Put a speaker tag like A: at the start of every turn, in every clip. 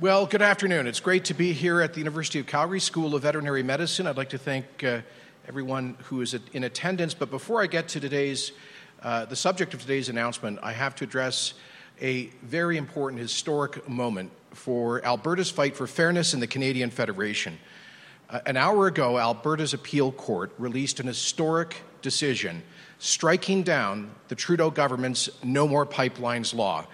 A: Well, good afternoon. It's great to be here at the University of Calgary School of Veterinary Medicine. I'd like to thank uh, everyone who is in attendance. But before I get to today's, uh, the subject of today's announcement, I have to address a very important historic moment for Alberta's fight for fairness in the Canadian Federation. Uh, an hour ago, Alberta's appeal court released an historic decision striking down the Trudeau government's No More Pipelines law.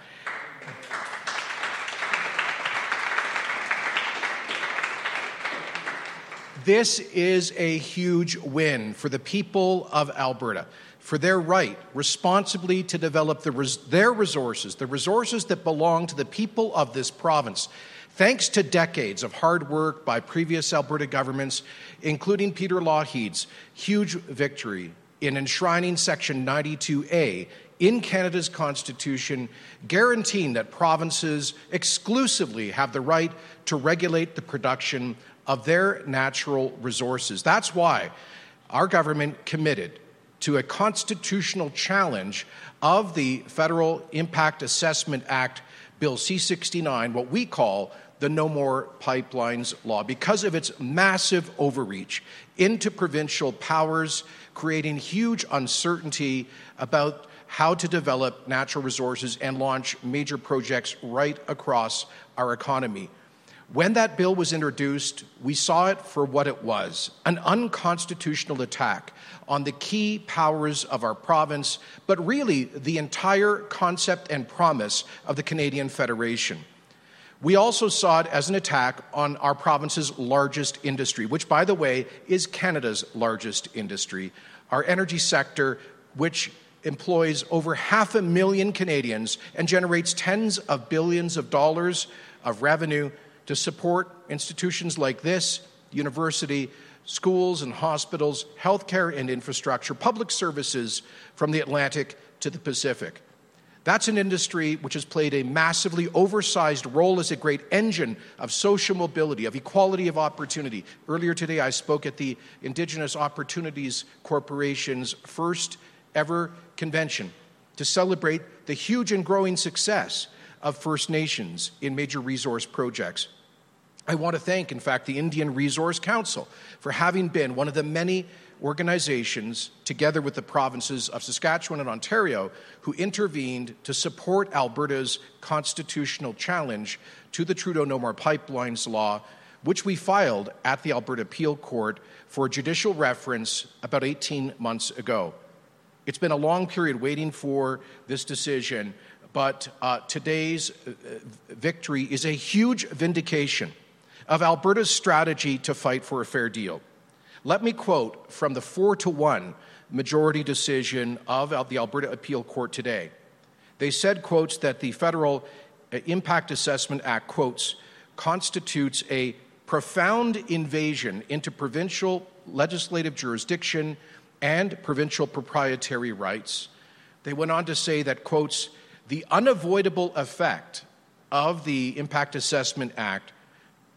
A: This is a huge win for the people of Alberta, for their right responsibly to develop the res- their resources, the resources that belong to the people of this province. Thanks to decades of hard work by previous Alberta governments, including Peter Lougheed's huge victory in enshrining Section 92A in Canada's Constitution, guaranteeing that provinces exclusively have the right to regulate the production of their natural resources. That's why our government committed to a constitutional challenge of the Federal Impact Assessment Act, Bill C 69, what we call the No More Pipelines Law, because of its massive overreach into provincial powers, creating huge uncertainty about how to develop natural resources and launch major projects right across our economy. When that bill was introduced, we saw it for what it was an unconstitutional attack on the key powers of our province, but really the entire concept and promise of the Canadian Federation. We also saw it as an attack on our province's largest industry, which, by the way, is Canada's largest industry, our energy sector, which employs over half a million Canadians and generates tens of billions of dollars of revenue to support institutions like this, university, schools and hospitals, healthcare and infrastructure, public services from the Atlantic to the Pacific. That's an industry which has played a massively oversized role as a great engine of social mobility, of equality of opportunity. Earlier today, I spoke at the Indigenous Opportunities Corporation's first ever convention to celebrate the huge and growing success of First Nations in major resource projects. I want to thank, in fact, the Indian Resource Council for having been one of the many organizations, together with the provinces of Saskatchewan and Ontario, who intervened to support Alberta's constitutional challenge to the Trudeau No More Pipelines law, which we filed at the Alberta Appeal Court for judicial reference about 18 months ago. It's been a long period waiting for this decision, but uh, today's uh, victory is a huge vindication of Alberta's strategy to fight for a fair deal. Let me quote from the four to one majority decision of the Alberta Appeal Court today. They said, quotes, that the Federal uh, Impact Assessment Act, quotes, constitutes a profound invasion into provincial legislative jurisdiction and provincial proprietary rights. They went on to say that, quotes, the unavoidable effect of the Impact Assessment Act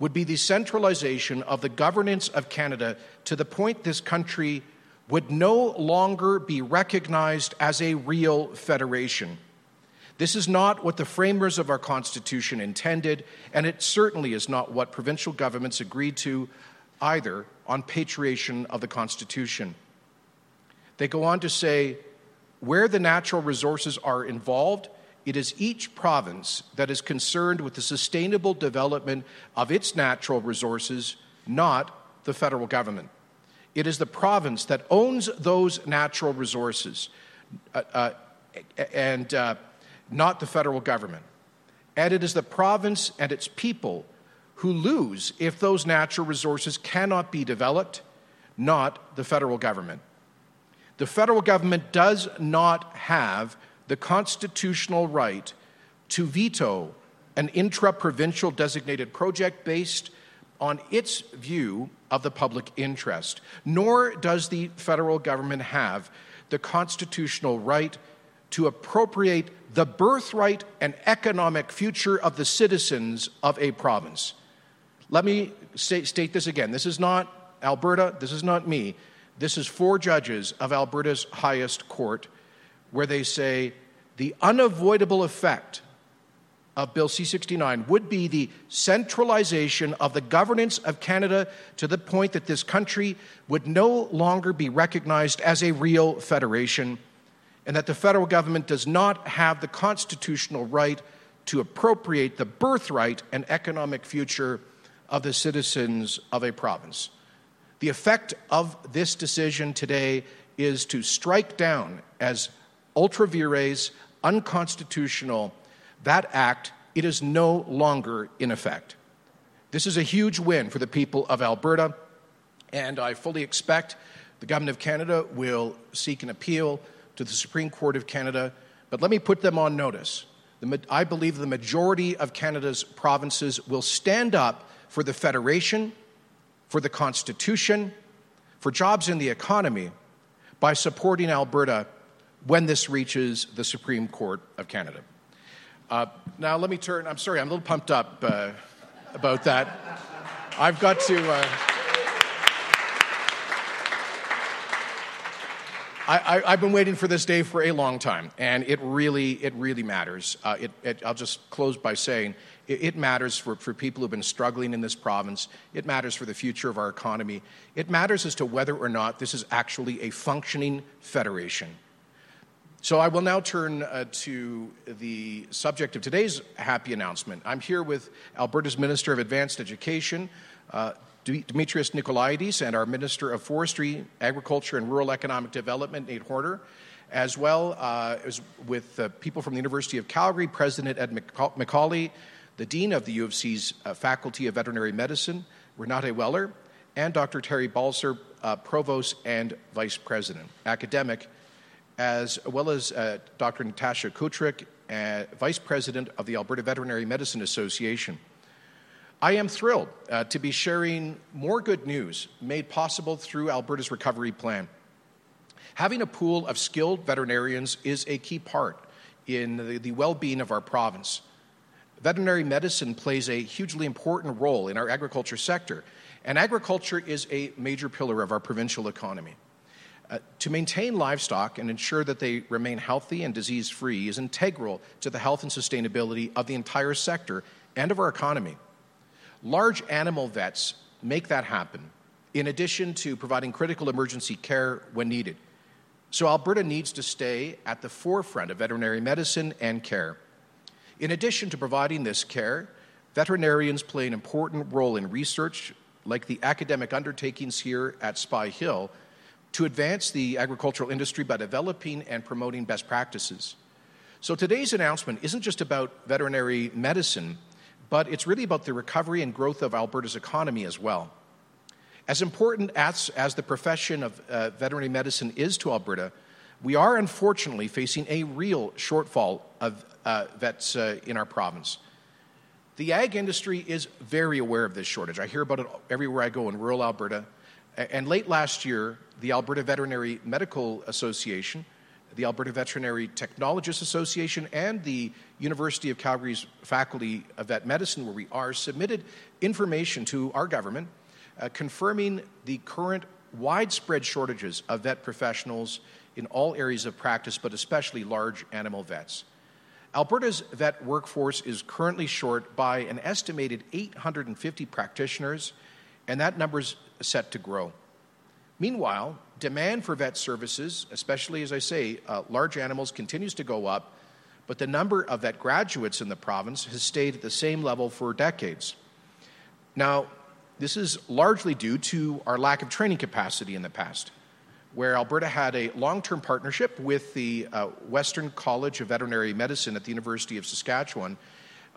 A: would be the centralization of the governance of Canada to the point this country would no longer be recognized as a real federation. This is not what the framers of our Constitution intended, and it certainly is not what provincial governments agreed to either on patriation of the Constitution. They go on to say where the natural resources are involved, it is each province that is concerned with the sustainable development of its natural resources, not the federal government. It is the province that owns those natural resources uh, uh, and uh, not the federal government. And it is the province and its people who lose if those natural resources cannot be developed, not the federal government. The federal government does not have the constitutional right to veto an intra provincial designated project based on its view of the public interest, nor does the federal government have the constitutional right to appropriate the birthright and economic future of the citizens of a province. Let me say, state this again. This is not Alberta, this is not me. This is four judges of Alberta's highest court where they say the unavoidable effect of Bill C 69 would be the centralization of the governance of Canada to the point that this country would no longer be recognized as a real federation, and that the federal government does not have the constitutional right to appropriate the birthright and economic future of the citizens of a province. The effect of this decision today is to strike down as ultra vires, unconstitutional, that act, it is no longer in effect. This is a huge win for the people of Alberta, and I fully expect the Government of Canada will seek an appeal to the Supreme Court of Canada. But let me put them on notice. I believe the majority of Canada's provinces will stand up for the Federation, for the Constitution, for jobs in the economy by supporting Alberta when this reaches the Supreme Court of Canada. Uh, now, let me turn. I'm sorry, I'm a little pumped up uh, about that. I've got to. Uh, I, have been waiting for this day for a long time, and it really, it really matters. Uh, it, it, I'll just close by saying it, it matters for, for people who've been struggling in this province. It matters for the future of our economy. It matters as to whether or not this is actually a functioning federation. So I will now turn uh, to the subject of today's happy announcement. I'm here with Alberta's Minister of Advanced Education, uh, Demetrios Nicolaides, and our Minister of Forestry, Agriculture, and Rural Economic Development, Nate Horner, as well uh, as with people from the University of Calgary, President Ed McCauley, the Dean of the U of C's uh, Faculty of Veterinary Medicine, Renate Weller, and Dr. Teri Balser, uh, Provost and Vice President, Academic as well as uh, Dr. Natasha Kutrick, uh, Vice President of the Alberta Veterinary Medicine Association. I am thrilled uh, to be sharing more good news made possible through Alberta's recovery plan. Having a pool of skilled veterinarians is a key part in the, the well being of our province. Veterinary medicine plays a hugely important role in our agriculture sector, and agriculture is a major pillar of our provincial economy. Uh, to maintain livestock and ensure that they remain healthy and disease free is integral to the health and sustainability of the entire sector and of our economy. Large animal vets make that happen, in addition to providing critical emergency care when needed. So, Alberta needs to stay at the forefront of veterinary medicine and care. In addition to providing this care, veterinarians play an important role in research, like the academic undertakings here at Spy Hill to advance the agricultural industry by developing and promoting best practices. So today's announcement isn't just about veterinary medicine, but it's really about the recovery and growth of Alberta's economy as well. As important as, as the profession of uh, veterinary medicine is to Alberta, we are unfortunately facing a real shortfall of uh, vets uh, in our province. The ag industry is very aware of this shortage. I hear about it everywhere I go in rural Alberta. And late last year, the Alberta Veterinary Medical Association, the Alberta Veterinary Technologists Association, and the University of Calgary's Faculty of Vet Medicine, where we are, submitted information to our government uh, confirming the current widespread shortages of vet professionals in all areas of practice, but especially large animal vets. Alberta's vet workforce is currently short by an estimated 850 practitioners, and that number is set to grow. Meanwhile, demand for vet services, especially as I say, uh, large animals, continues to go up, but the number of vet graduates in the province has stayed at the same level for decades. Now, this is largely due to our lack of training capacity in the past, where Alberta had a long term partnership with the uh, Western College of Veterinary Medicine at the University of Saskatchewan,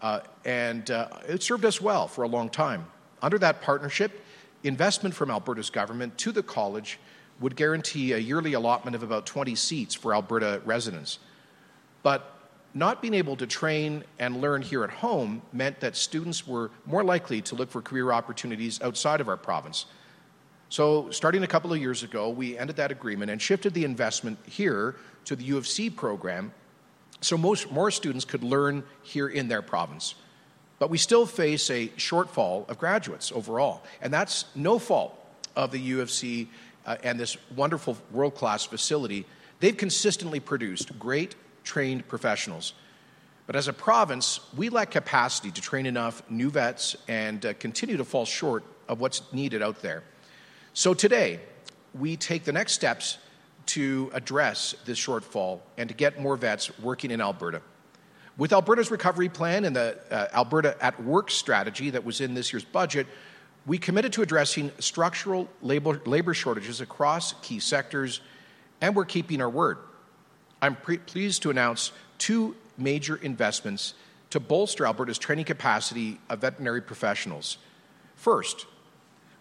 A: uh, and uh, it served us well for a long time. Under that partnership, investment from Alberta's government to the college would guarantee a yearly allotment of about 20 seats for Alberta residents. But not being able to train and learn here at home meant that students were more likely to look for career opportunities outside of our province. So, starting a couple of years ago, we ended that agreement and shifted the investment here to the U of C program so most, more students could learn here in their province. But we still face a shortfall of graduates overall. And that's no fault of the U of C uh, and this wonderful world class facility. They've consistently produced great trained professionals. But as a province, we lack capacity to train enough new vets and uh, continue to fall short of what's needed out there. So today, we take the next steps to address this shortfall and to get more vets working in Alberta. With Alberta's recovery plan and the uh, Alberta at Work strategy that was in this year's budget, we committed to addressing structural labor, labor shortages across key sectors, and we're keeping our word. I'm pre- pleased to announce two major investments to bolster Alberta's training capacity of veterinary professionals. First,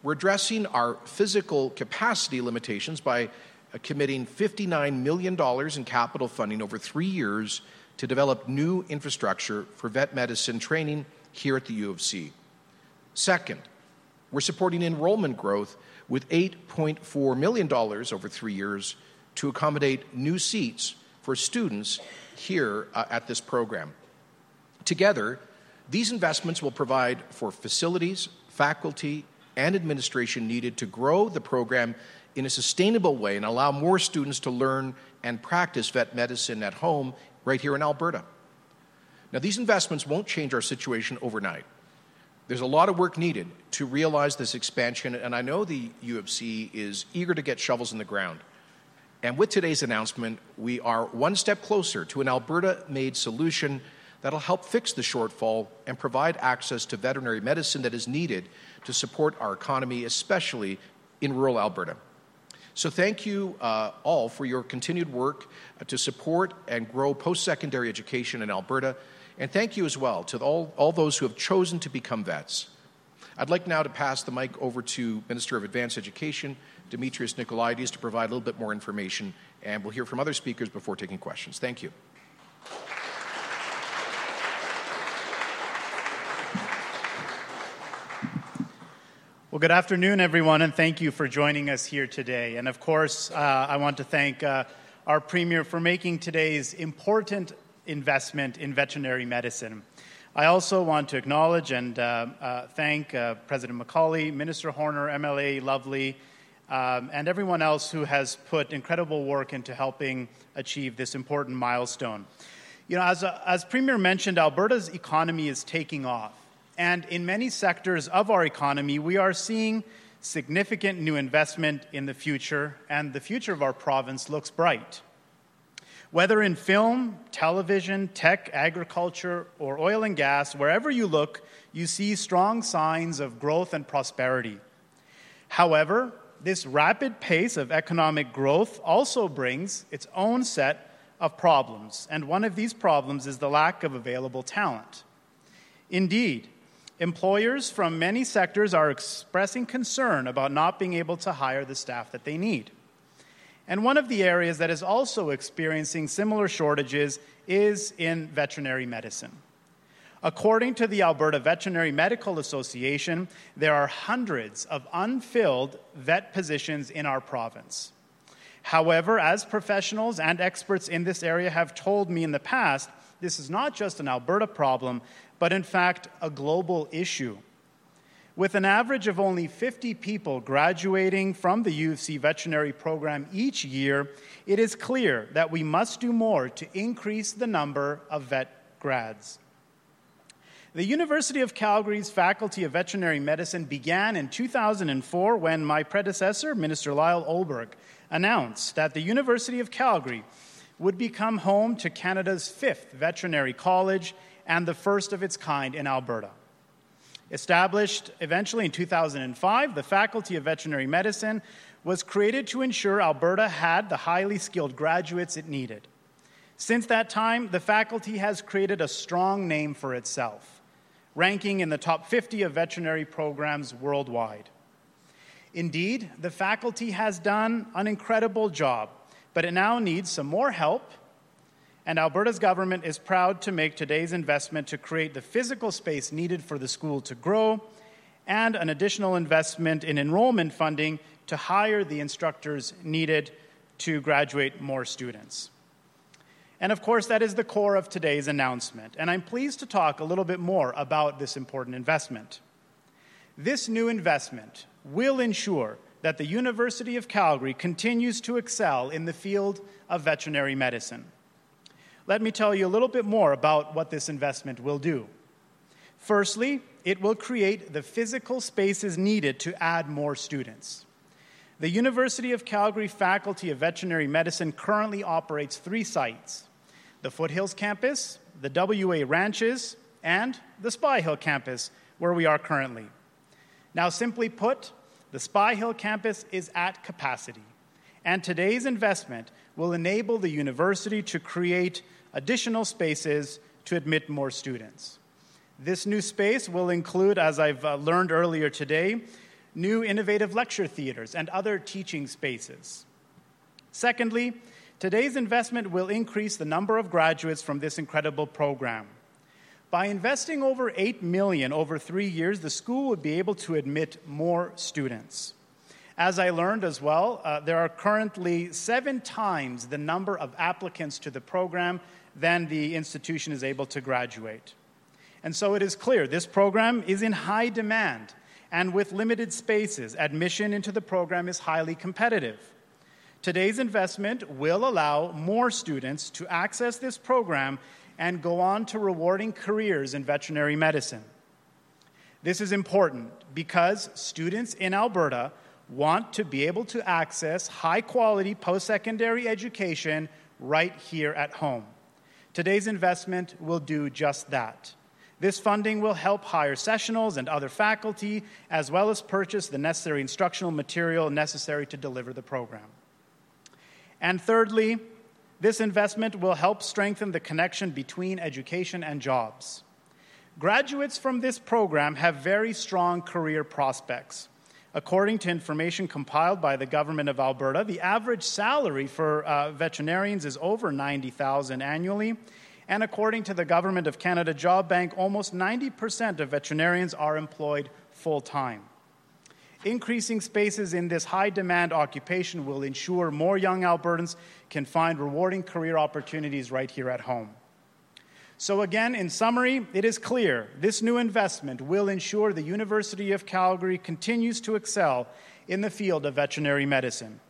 A: we're addressing our physical capacity limitations by uh, committing $59 million in capital funding over three years to develop new infrastructure for vet medicine training here at the U of C. Second, we're supporting enrollment growth with $8.4 million over three years to accommodate new seats for students here uh, at this program. Together, these investments will provide for facilities, faculty, and administration needed to grow the program in a sustainable way and allow more students to learn and practice vet medicine at home right here in Alberta. Now, these investments won't change our situation overnight. There's a lot of work needed to realize this expansion, and I know the U of C is eager to get shovels in the ground. And with today's announcement, we are one step closer to an Alberta made solution that'll help fix the shortfall and provide access to veterinary medicine that is needed to support our economy, especially in rural Alberta. So, thank you uh, all for your continued work uh, to support and grow post secondary education in Alberta. And thank you as well to all, all those who have chosen to become vets. I'd like now to pass the mic over to Minister of Advanced Education, Demetrios Nicolaides, to provide a little bit more information, and we'll hear from other speakers before taking questions. Thank you.
B: Well, good afternoon, everyone, and thank you for joining us here today. And of course, uh, I want to thank uh, our Premier for making today's important investment in veterinary medicine. I also want to acknowledge and uh, uh thank uh, President McCauley, Minister Horner, MLA Lovely, um, and everyone else who has put incredible work into helping achieve this important milestone. You know, as, as Premier mentioned, Alberta's economy is taking off. And in many sectors of our economy, we are seeing significant new investment in the future, and the future of our province looks bright. Whether in film, television, tech, agriculture, or oil and gas, wherever you look, you see strong signs of growth and prosperity. However, this rapid pace of economic growth also brings its own set of problems, and one of these problems is the lack of available talent. Indeed, Employers from many sectors are expressing concern about not being able to hire the staff that they need. And one of the areas that is also experiencing similar shortages is in veterinary medicine. According to the Alberta Veterinary Medical Association, there are hundreds of unfilled vet positions in our province. However, as professionals and experts in this area have told me in the past, this is not just an Alberta problem, but in fact a global issue. With an average of only 50 people graduating from the U of C veterinary program each year, it is clear that we must do more to increase the number of vet grads. The University of Calgary's Faculty of Veterinary Medicine began in 2004 when my predecessor, Minister Lyle Oberg, announced that the University of Calgary would become home to Canada's fifth veterinary college and the first of its kind in Alberta. Established eventually in 2005, the Faculty of Veterinary Medicine was created to ensure Alberta had the highly skilled graduates it needed. Since that time, the faculty has created a strong name for itself, ranking in the top 50 of veterinary programs worldwide. Indeed, the faculty has done an incredible job, but it now needs some more help and Alberta's government is proud to make today's investment to create the physical space needed for the school to grow and an additional investment in enrollment funding to hire the instructors needed to graduate more students. And of course, that is the core of today's announcement. And I'm pleased to talk a little bit more about this important investment. This new investment will ensure that the University of Calgary continues to excel in the field of veterinary medicine. Let me tell you a little bit more about what this investment will do. Firstly, it will create the physical spaces needed to add more students. The University of Calgary Faculty of Veterinary Medicine currently operates three sites the Foothills campus, the WA Ranches, and the Spy Hill campus, where we are currently. Now, simply put, the Spy Hill campus is at capacity, and today's investment will enable the university to create additional spaces to admit more students. This new space will include, as I've uh, learned earlier today, new innovative lecture theaters and other teaching spaces. Secondly, today's investment will increase the number of graduates from this incredible program. By investing over 8 million over 3 years, the school would be able to admit more students. As I learned as well, uh, there are currently seven times the number of applicants to the program than the institution is able to graduate. And so it is clear this program is in high demand, and with limited spaces, admission into the program is highly competitive. Today's investment will allow more students to access this program and go on to rewarding careers in veterinary medicine. This is important because students in Alberta want to be able to access high quality post secondary education right here at home. Today's investment will do just that. This funding will help hire sessionals and other faculty, as well as purchase the necessary instructional material necessary to deliver the program. And thirdly, this investment will help strengthen the connection between education and jobs. Graduates from this program have very strong career prospects. According to information compiled by the government of Alberta, the average salary for uh, veterinarians is over 90,000 annually, and according to the government of Canada Job Bank, almost 90% of veterinarians are employed full time. Increasing spaces in this high demand occupation will ensure more young Albertans can find rewarding career opportunities right here at home. So, again, in summary, it is clear this new investment will ensure the University of Calgary continues to excel in the field of veterinary medicine.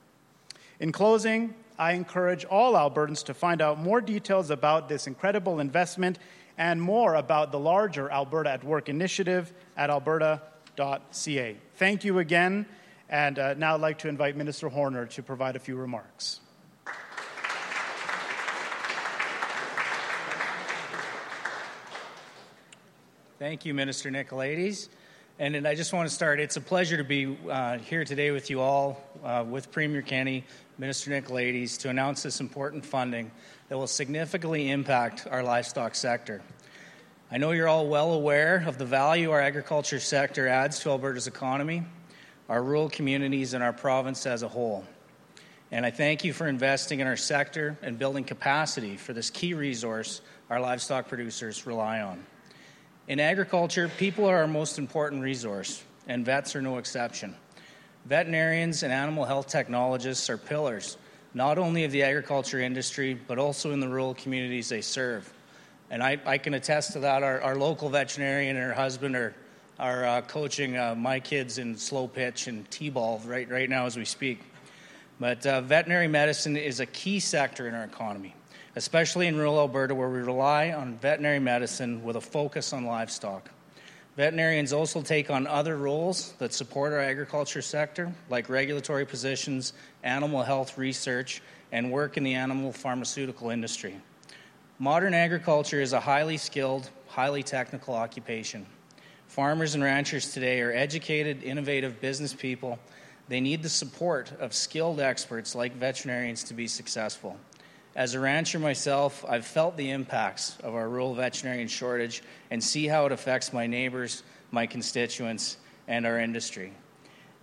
B: In closing, I encourage all Albertans to find out more details about this incredible investment and more about the larger Alberta at Work initiative at alberta.ca. Thank you again, and uh, now I'd like to invite Minister Horner to provide a few remarks.
C: Thank you, Minister Nicolaides. And, I just want to start. It's a pleasure to be uh, here today with you all, uh, with Premier Kenney, Minister Nicolaides, to announce this important funding that will significantly impact our livestock sector. I know you're all well aware of the value our agriculture sector adds to Alberta's economy, our rural communities, and our province as a whole. And I thank you for investing in our sector and building capacity for this key resource our livestock producers rely on. In agriculture, people are our most important resource, and vets are no exception. Veterinarians and animal health technologists are pillars, not only of the agriculture industry, but also in the rural communities they serve. And I, I can attest to that. Our, our, local veterinarian and her husband are, are uh, coaching uh, my kids in slow pitch and T ball right, right now as we speak. But uh, veterinary medicine is a key sector in our economy, especially in rural Alberta, where we rely on veterinary medicine with a focus on livestock. Veterinarians also take on other roles that support our agriculture sector, like regulatory positions, animal health research, and work in the animal pharmaceutical industry. Modern agriculture is a highly skilled, highly technical occupation. Farmers and ranchers today are educated, innovative business people. They need the support of skilled experts like veterinarians to be successful. As a rancher myself, I've felt the impacts of our rural veterinarian shortage and see how it affects my neighbors, my constituents, and our industry.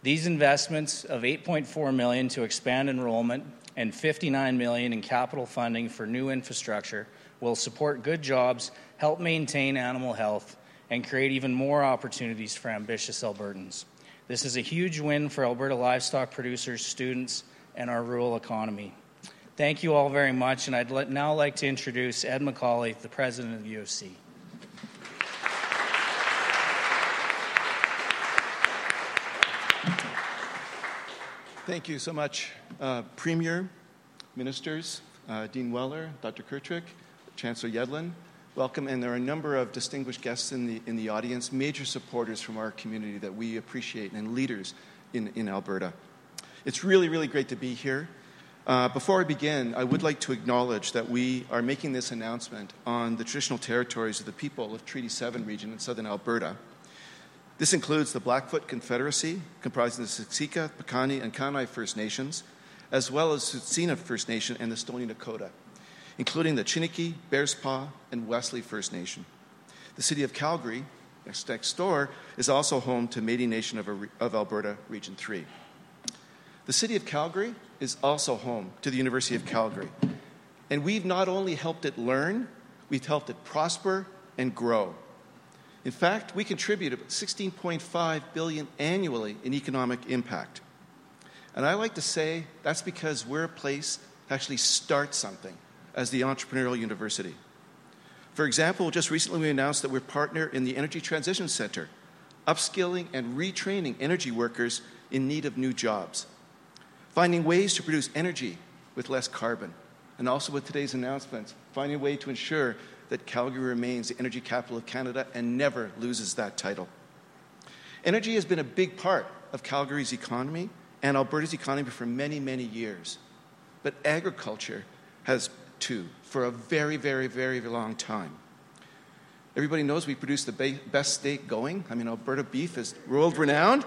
C: These investments of 8.4 million to expand enrollment and 59 million in capital funding for new infrastructure will support good jobs, help maintain animal health, and create even more opportunities for ambitious Albertans. This is a huge win for Alberta livestock producers, students, and our rural economy. Thank you all very much, and I'd now like to introduce Ed McCauley, the president of the U of C.
D: Thank you so much, uh, Premier, Ministers, uh, Dean Weller, Dr. Kirtrick, Chancellor Yedlin, welcome. And there are a number of distinguished guests in the, in the audience, major supporters from our community that we appreciate, and leaders in, in Alberta. It's really, really great to be here. Uh, before I begin, I would like to acknowledge that we are making this announcement on the traditional territories of the people of Treaty 7 region in southern Alberta. This includes the Blackfoot Confederacy, comprising the Siksika, Piikani, and Kainai First Nations, as well as Tsuut'ina First Nation and the Stoney Nakoda, including the Chiniki, Bearspaw, and Wesley First Nation. The city of Calgary, next, next door, is also home to Métis Nation of, of Alberta, Region 3. The city of Calgary is also home to the University of Calgary. And we've not only helped it learn, we've helped it prosper and grow. In fact, we contribute about 16.5 billion annually in economic impact. And I like to say that's because we're a place to actually start something as the entrepreneurial university. For example, just recently we announced that we're partner in the Energy Transition Center, upskilling and retraining energy workers in need of new jobs finding ways to produce energy with less carbon, and also with today's announcements, finding a way to ensure that Calgary remains the energy capital of Canada and never loses that title. Energy has been a big part of Calgary's economy and Alberta's economy for many, many years. But agriculture has too, for a very, very, very long time. Everybody knows we produce the best steak going. I mean, Alberta beef is world renowned.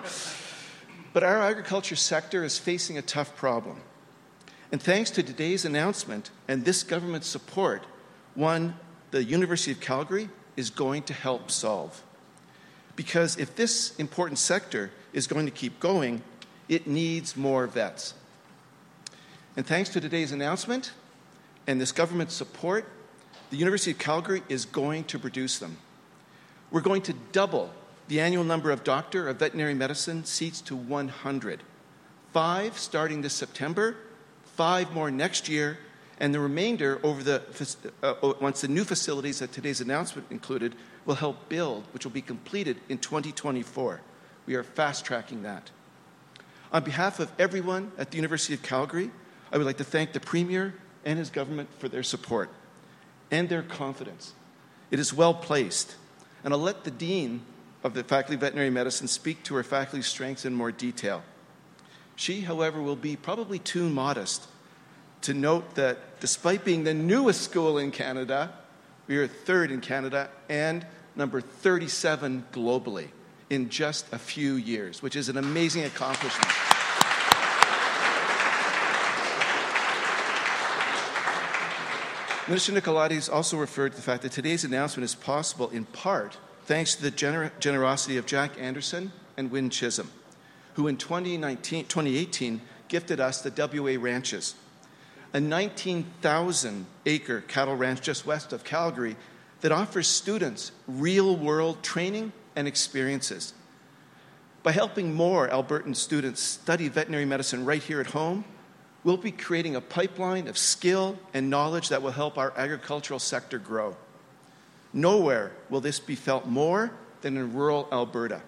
D: But our agriculture sector is facing a tough problem. And thanks to today's announcement and this government's support, one the University of Calgary is going to help solve. Because if this important sector is going to keep going, it needs more vets. And thanks to today's announcement and this government's support, the University of Calgary is going to produce them. We're going to double the annual number of doctor of veterinary medicine seats to 100. Five starting this September, five more next year, and the remainder over the uh, once the new facilities that today's announcement included will help build, which will be completed in 2024. We are fast tracking that. On behalf of everyone at the University of Calgary, I would like to thank the Premier and his government for their support and their confidence. It is well placed. And I'll let the Dean of the Faculty of Veterinary Medicine speak to her faculty strengths in more detail. She, however, will be probably too modest to note that despite being the newest school in Canada, we are third in Canada and number 37 globally in just a few years, which is an amazing accomplishment. Minister Nicolaides also referred to the fact that today's announcement is possible in part thanks to the gener- generosity of Jack Anderson and Win Chisholm, who in 2018 gifted us the WA Ranches, a 19,000 acre cattle ranch just west of Calgary that offers students real world training and experiences. By helping more Albertan students study veterinary medicine right here at home, we'll be creating a pipeline of skill and knowledge that will help our agricultural sector grow. Nowhere will this be felt more than in rural Alberta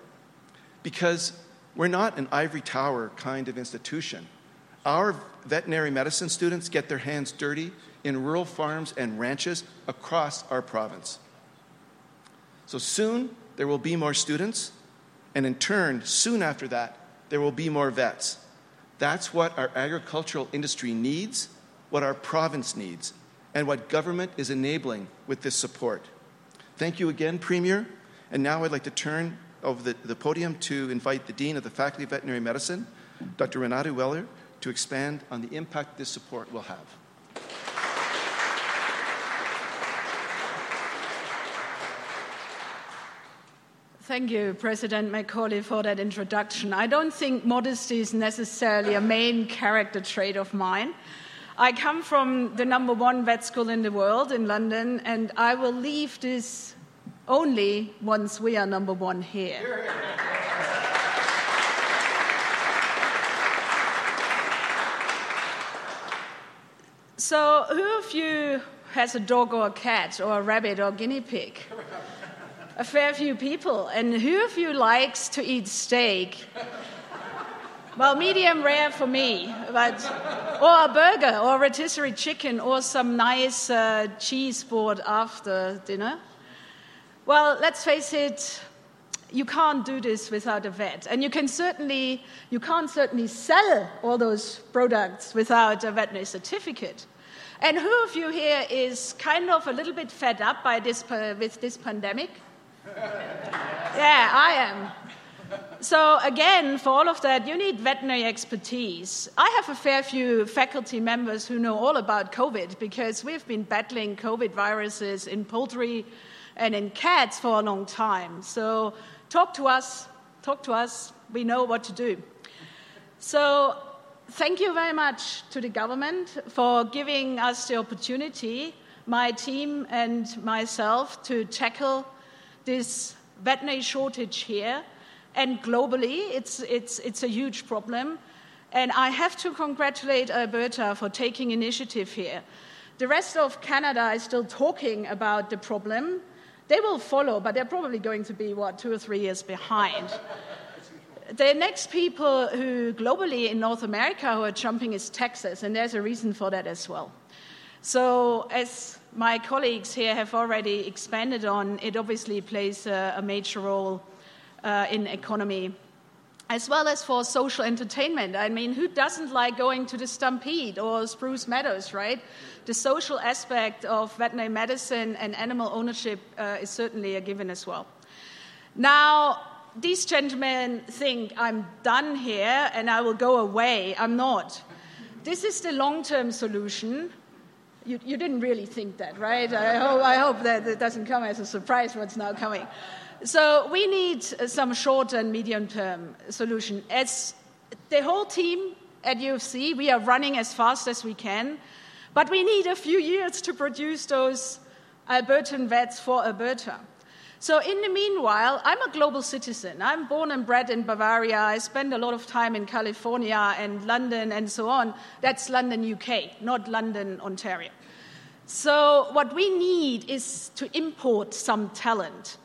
D: because we're not an ivory tower kind of institution. Our veterinary medicine students get their hands dirty in rural farms and ranches across our province. So soon there will be more students, and in turn, soon after that, there will be more vets. That's what our agricultural industry needs, what our province needs, and what government is enabling with this support. Thank you again, Premier. And now I'd like to turn over the, the podium to invite the Dean of the Faculty of Veterinary Medicine, Dr. Renate Weller, to expand on the impact this support will have.
E: Thank you, President McCauley, for that introduction. I don't think modesty is necessarily a main character trait of mine. I come from the number one vet school in the world in London, and I will leave this only once we are number one here. So, who of you has a dog or a cat or a rabbit or a guinea pig? A fair few people. And who of you likes to eat steak? Well, medium rare for me, but or a burger, or a rotisserie chicken, or some nice uh, cheese board after dinner. Well, let's face it, you can't do this without a vet. And you can certainly, you can't certainly sell all those products without a veterinary certificate. And who of you here is kind of a little bit fed up by this, with this pandemic? yeah, I am. So, again, for all of that, you need veterinary expertise. I have a fair few faculty members who know all about COVID because we've been battling COVID viruses in poultry and in cats for a long time. So, talk to us, talk to us. We know what to do. So, thank you very much to the government for giving us the opportunity, my team and myself, to tackle this veterinary shortage here and globally, it's, it's, it's a huge problem. And I have to congratulate Alberta for taking initiative here. The rest of Canada is still talking about the problem. They will follow, but they're probably going to be, what, two or three years behind. the next people who globally in North America who are jumping is Texas, and there's a reason for that as well. So, as my colleagues here have already expanded on, it obviously plays a, a major role uh, in economy as well as for social entertainment. I mean, who doesn't like going to the Stampede or Spruce Meadows, right? The social aspect of veterinary medicine and animal ownership uh, is certainly a given as well. Now, these gentlemen think I'm done here and I will go away. I'm not. This is the long term solution. You, you, didn't really think that, right? I hope, I hope that it doesn't come as a surprise what's now coming. So we need some short and medium term solution. As the whole team at U of C, we are running as fast as we can, but we need a few years to produce those Albertan vets for Alberta. So, in the meanwhile, I'm a global citizen. I'm born and bred in Bavaria. I spend a lot of time in California and London and so on. That's London, UK, not London, Ontario. So, what we need is to import some talent.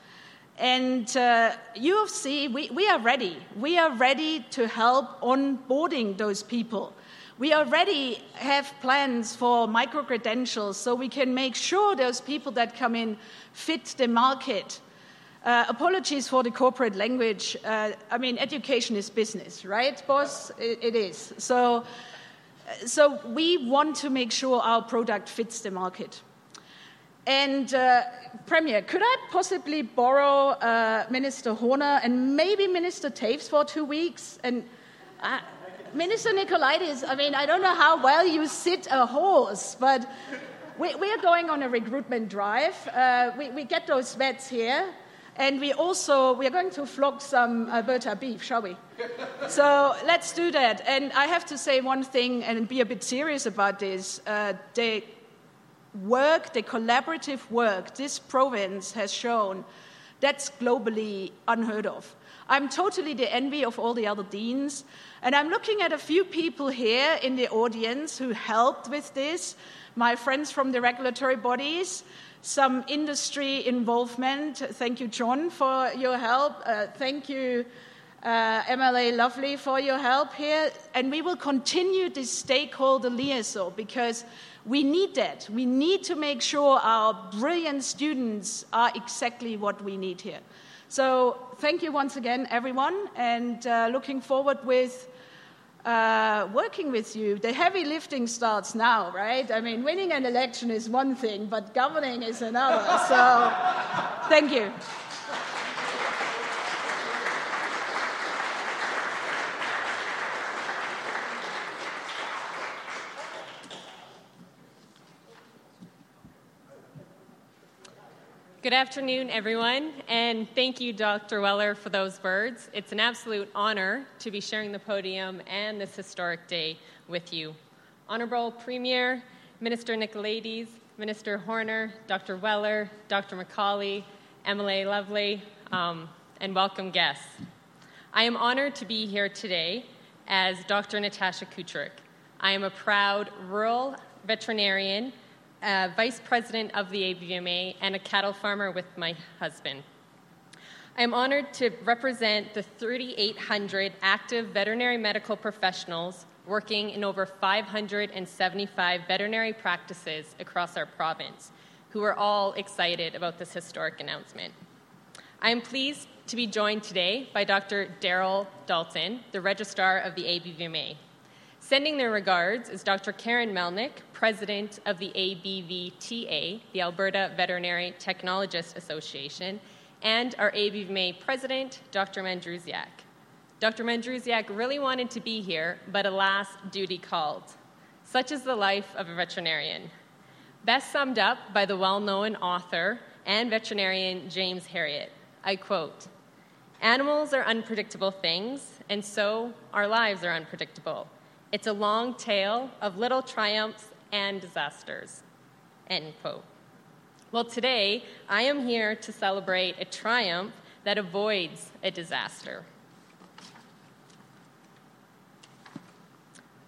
E: And uh, U of C, we, we are ready. We are ready to help onboarding those people. We already have plans for micro credentials so we can make sure those people that come in fit the market. Uh, apologies for the corporate language. Uh, I mean, education is business, right, boss? it, it is. So, so we want to make sure our product fits the market. And uh, Premier, could I possibly borrow uh, Minister Horner and maybe Minister Toews for two weeks? And uh, Minister Nicolaides, I mean, I don't know how well you sit a horse, but we, we are going on a recruitment drive. Uh, we, we get those vets here. And we also we are going to flog some Alberta beef, shall we? so let's do that. And I have to say one thing and be a bit serious about this. Uh, the work, the collaborative work this province has shown, that's globally unheard of. I'm totally the envy of all the other deans. And I'm looking at a few people here in the audience who helped with this, my friends from the regulatory bodies, some industry involvement. Thank you, John, for your help. Uh, thank you, uh, MLA Lovely, for your help here. And we will continue this stakeholder liaison because we need that. We need to make sure our brilliant students are exactly what we need here. So thank you once again, everyone, and uh, looking forward with uh, working with you. The heavy lifting starts now, right? I mean, winning an election is one thing, but governing is another. So thank you.
F: Good afternoon, everyone, and thank you, Dr. Weller, for those words. It's an absolute honor to be sharing the podium and this historic day with you. Honorable Premier, Minister Nicolaides, Minister Horner, Dr. Weller, Dr. McCauley, MLA Lovely, um, and welcome guests. I am honored to be here today as Dr. Natasha Kucherick. I am a proud rural veterinarian vice president of the AVMA, and a cattle farmer with my husband. I am honored to represent the 3,800 active veterinary medical professionals working in over 575 veterinary practices across our province, who are all excited about this historic announcement. I am pleased to be joined today by Dr. Daryl Dalton, the Registrar of the ABVMA. Sending their regards is Dr. Karen Melnick, President of the ABVTA, the Alberta Veterinary Technologists Association, and our ABVMA President, Dr. Mandrusiak. Dr. Mandrusiak really wanted to be here, but alas, duty called. Such is the life of a veterinarian. Best summed up by the well known author and veterinarian James Herriot. I quote Animals are unpredictable things, and so our lives are unpredictable. It's a long tale of little triumphs and disasters. End quote. Well, today I am here to celebrate a triumph that avoids a disaster.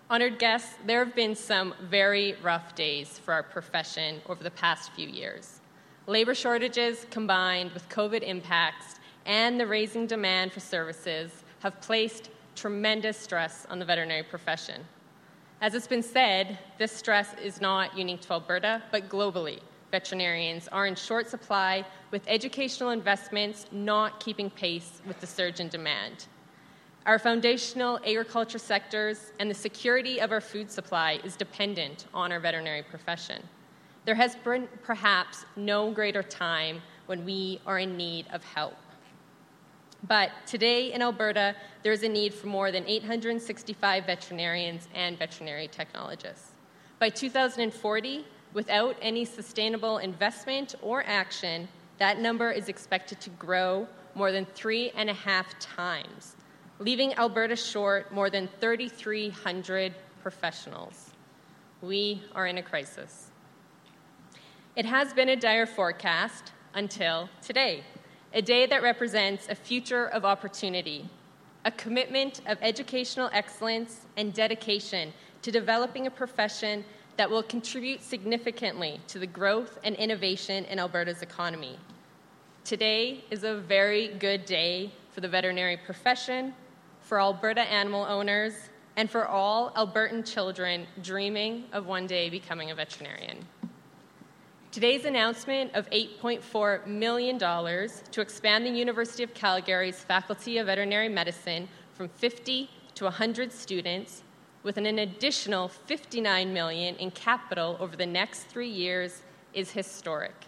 F: Honored guests, there have been some very rough days for our profession over the past few years. Labor shortages combined with COVID impacts and the raising demand for services have placed tremendous stress on the veterinary profession. As it's been said, this stress is not unique to Alberta, but globally. Veterinarians are in short supply, with educational investments not keeping pace with the surge in demand. Our foundational agriculture sectors and the security of our food supply is dependent on our veterinary profession. There has been perhaps no greater time when we are in need of help. But today in Alberta, there is a need for more than 865 veterinarians and veterinary technologists. By 2040, without any sustainable investment or action, that number is expected to grow more than three and a half times leaving Alberta short more than 3,300 professionals. We are in a crisis. It has been a dire forecast until today, a day that represents a future of opportunity, a commitment of educational excellence and dedication to developing a profession that will contribute significantly to the growth and innovation in Alberta's economy. Today is a very good day for the veterinary profession for Alberta animal owners, and for all Albertan children dreaming of one day becoming a veterinarian. Today's announcement of $8.4 million to expand the University of Calgary's Faculty of Veterinary Medicine from 50 to 100 students with an additional 59 million in capital over the next 3 years is historic.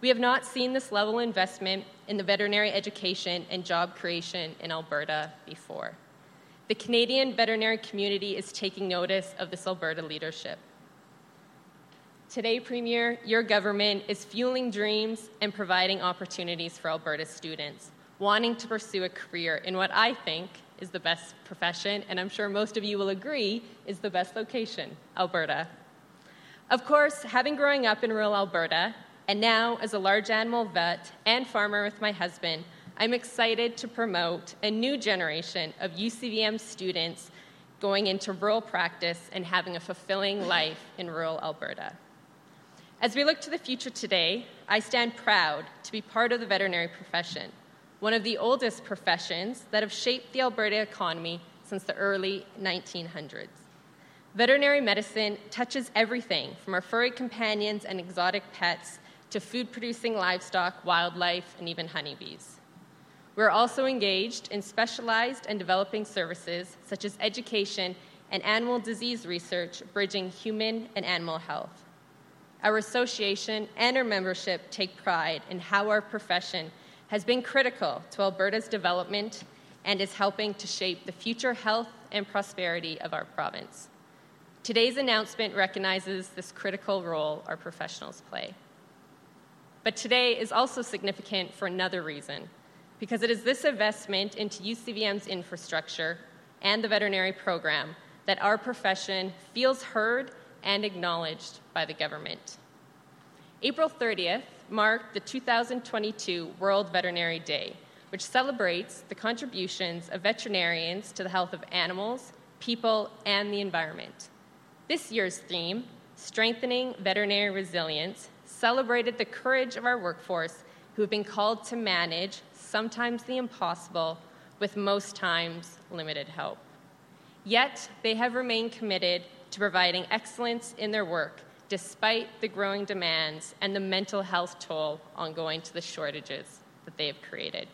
F: We have not seen this level of investment in the veterinary education and job creation in Alberta before. The Canadian veterinary community is taking notice of this Alberta leadership. Today, Premier, your government is fueling dreams and providing opportunities for Alberta students wanting to pursue a career in what I think is the best profession, and I'm sure most of you will agree is the best location, Alberta. Of course, having growing up in rural Alberta, and now, as a large animal vet and farmer with my husband, I'm excited to promote a new generation of UCVM students going into rural practice and having a fulfilling life in rural Alberta. As we look to the future today, I stand proud to be part of the veterinary profession, one of the oldest professions that have shaped the Alberta economy since the early 1900s. Veterinary medicine touches everything from our furry companions and exotic pets to food producing livestock, wildlife, and even honeybees. We're also engaged in specialized and developing services such as education and animal disease research, bridging human and animal health. Our association and our membership take pride in how our profession has been critical to Alberta's development and is helping to shape the future health and prosperity of our province. Today's announcement recognizes this critical role our professionals play. But today is also significant for another reason, because it is this investment into UCVM's infrastructure and the veterinary program that our profession feels heard and acknowledged by the government. April 30th marked the 2022 World Veterinary Day, which celebrates the contributions of veterinarians to the health of animals, people, and the environment. This year's theme, Strengthening Veterinary Resilience, celebrated the courage of our workforce who have been called to manage sometimes the impossible with most times limited help. Yet, they have remained committed to providing excellence in their work despite the growing demands and the mental health toll ongoing to the shortages that they have created.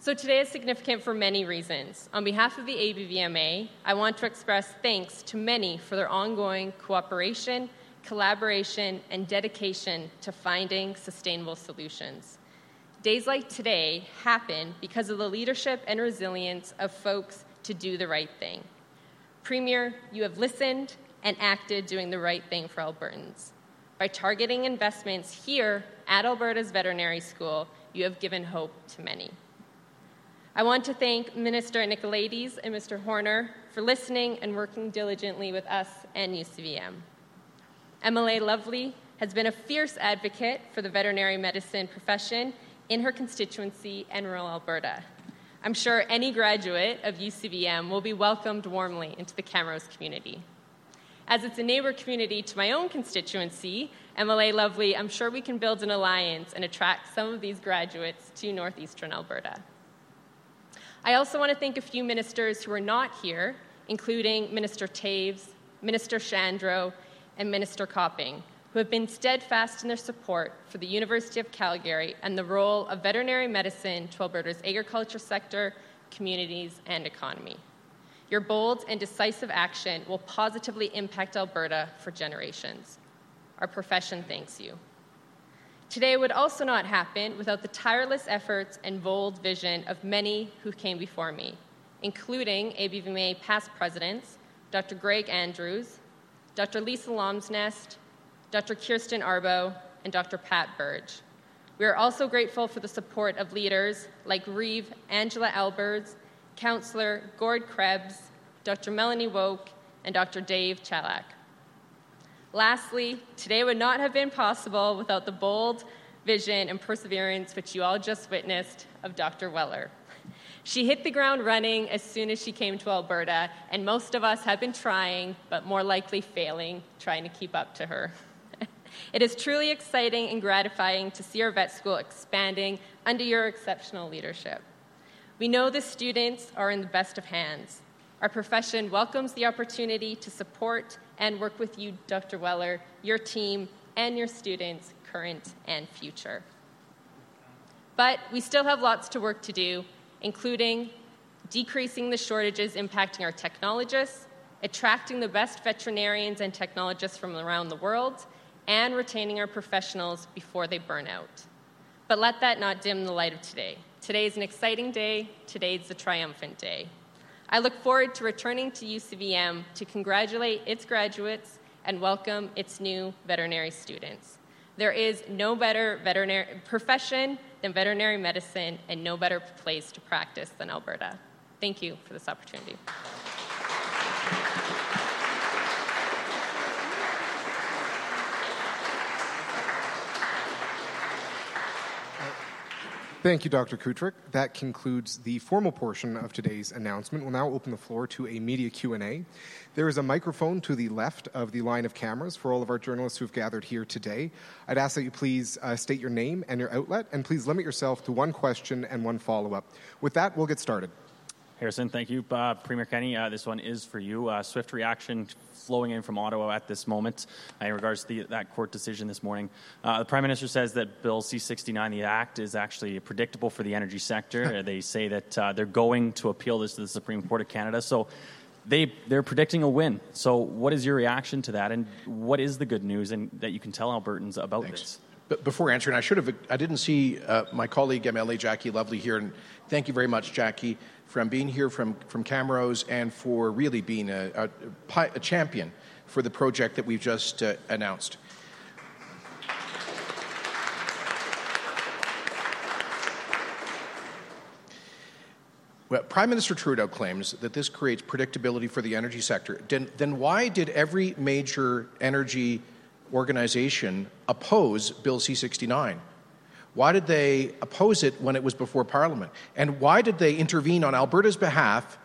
F: So today is significant for many reasons. On behalf of the ABVMA, I want to express thanks to many for their ongoing cooperation, collaboration, and dedication to finding sustainable solutions. Days like today happen because of the leadership and resilience of folks to do the right thing. Premier, you have listened and acted doing the right thing for Albertans. By targeting investments here at Alberta's veterinary school, you have given hope to many. I want to thank Minister Nicolaides and Mr. Horner for listening and working diligently with us and UCVM. MLA Lovely has been a fierce advocate for the veterinary medicine profession in her constituency and rural Alberta. I'm sure any graduate of UCVM will be welcomed warmly into the Camrose community. As it's a neighbor community to my own constituency, MLA Lovely, I'm sure we can build an alliance and attract some of these graduates to northeastern Alberta. I also want to thank a few ministers who are not here, including Minister Toews, Minister Shandro, and Minister Copping, who have been steadfast in their support for the University of Calgary and the role of veterinary medicine to Alberta's agriculture sector, communities, and economy. Your bold and decisive action will positively impact Alberta for generations. Our profession thanks you. Today would also not happen without the tireless efforts and bold vision of many who came before me, including ABVMA past presidents, Dr. Greg Andrews, Dr. Lisa Lomsnest, Dr. Kirsten Arbo, and Dr. Pat Burge. We are also grateful for the support of leaders like Reeve Angela Alberts, Councillor Gord Krebs, Dr. Melanie Woke, and Dr. Dave Chalak. Lastly, today would not have been possible without the bold vision and perseverance which you all just witnessed of Dr. Weller. She hit the ground running as soon as she came to Alberta, and most of us have been trying, but more likely failing, trying to keep up to her. It is truly exciting and gratifying to see our vet school expanding under your exceptional leadership. We know the students are in the best of hands. Our profession welcomes the opportunity to support and work with you, Dr. Weller, your team, and your students, current and future. But we still have lots to work to do, including decreasing the shortages impacting our technologists, attracting the best veterinarians and technologists from around the world, and retaining our professionals before they burn out. But let that not dim the light of today. Today is an exciting day. Today is a triumphant day. I look forward to returning to UCVM to congratulate its graduates and welcome its new veterinary students. There is no better veterinary profession than veterinary medicine and no better place to practice than Alberta. Thank you for this opportunity.
G: Thank you, Dr. Kutryk. That concludes the formal portion of today's announcement. We'll now open the floor to a media Q&A. There is a microphone to the left of the line of cameras for all of our journalists who've gathered here today. I'd ask that you please uh, state your name and your outlet, and please limit yourself to one question and one follow-up. With that, we'll get started.
H: Harrison, thank you. Uh, Premier Kenney, uh, this one is for you. Uh, swift reaction flowing in from Ottawa at this moment uh, in regards to the, that court decision this morning. Uh, the Prime Minister says that Bill C 69, the Act, is actually predictable for the energy sector. they say that uh, they're going to appeal this to the Supreme Court of Canada. So they, they're predicting a win. So, what is your reaction to that, and what is the good news and that you can tell Albertans about
A: Thanks.
H: this?
A: But before answering, I should have. I didn't see my colleague MLA Jackie Lovely here, and thank you very much, Jackie from being here from, from Camrose and for really being a, a, a champion for the project that we've just uh, announced. Well, Prime Minister Trudeau claims that this creates predictability for the energy sector. Then, then why did every major energy organization oppose Bill C 69? Why did they oppose it when it was before Parliament? And why did they intervene on Alberta's behalf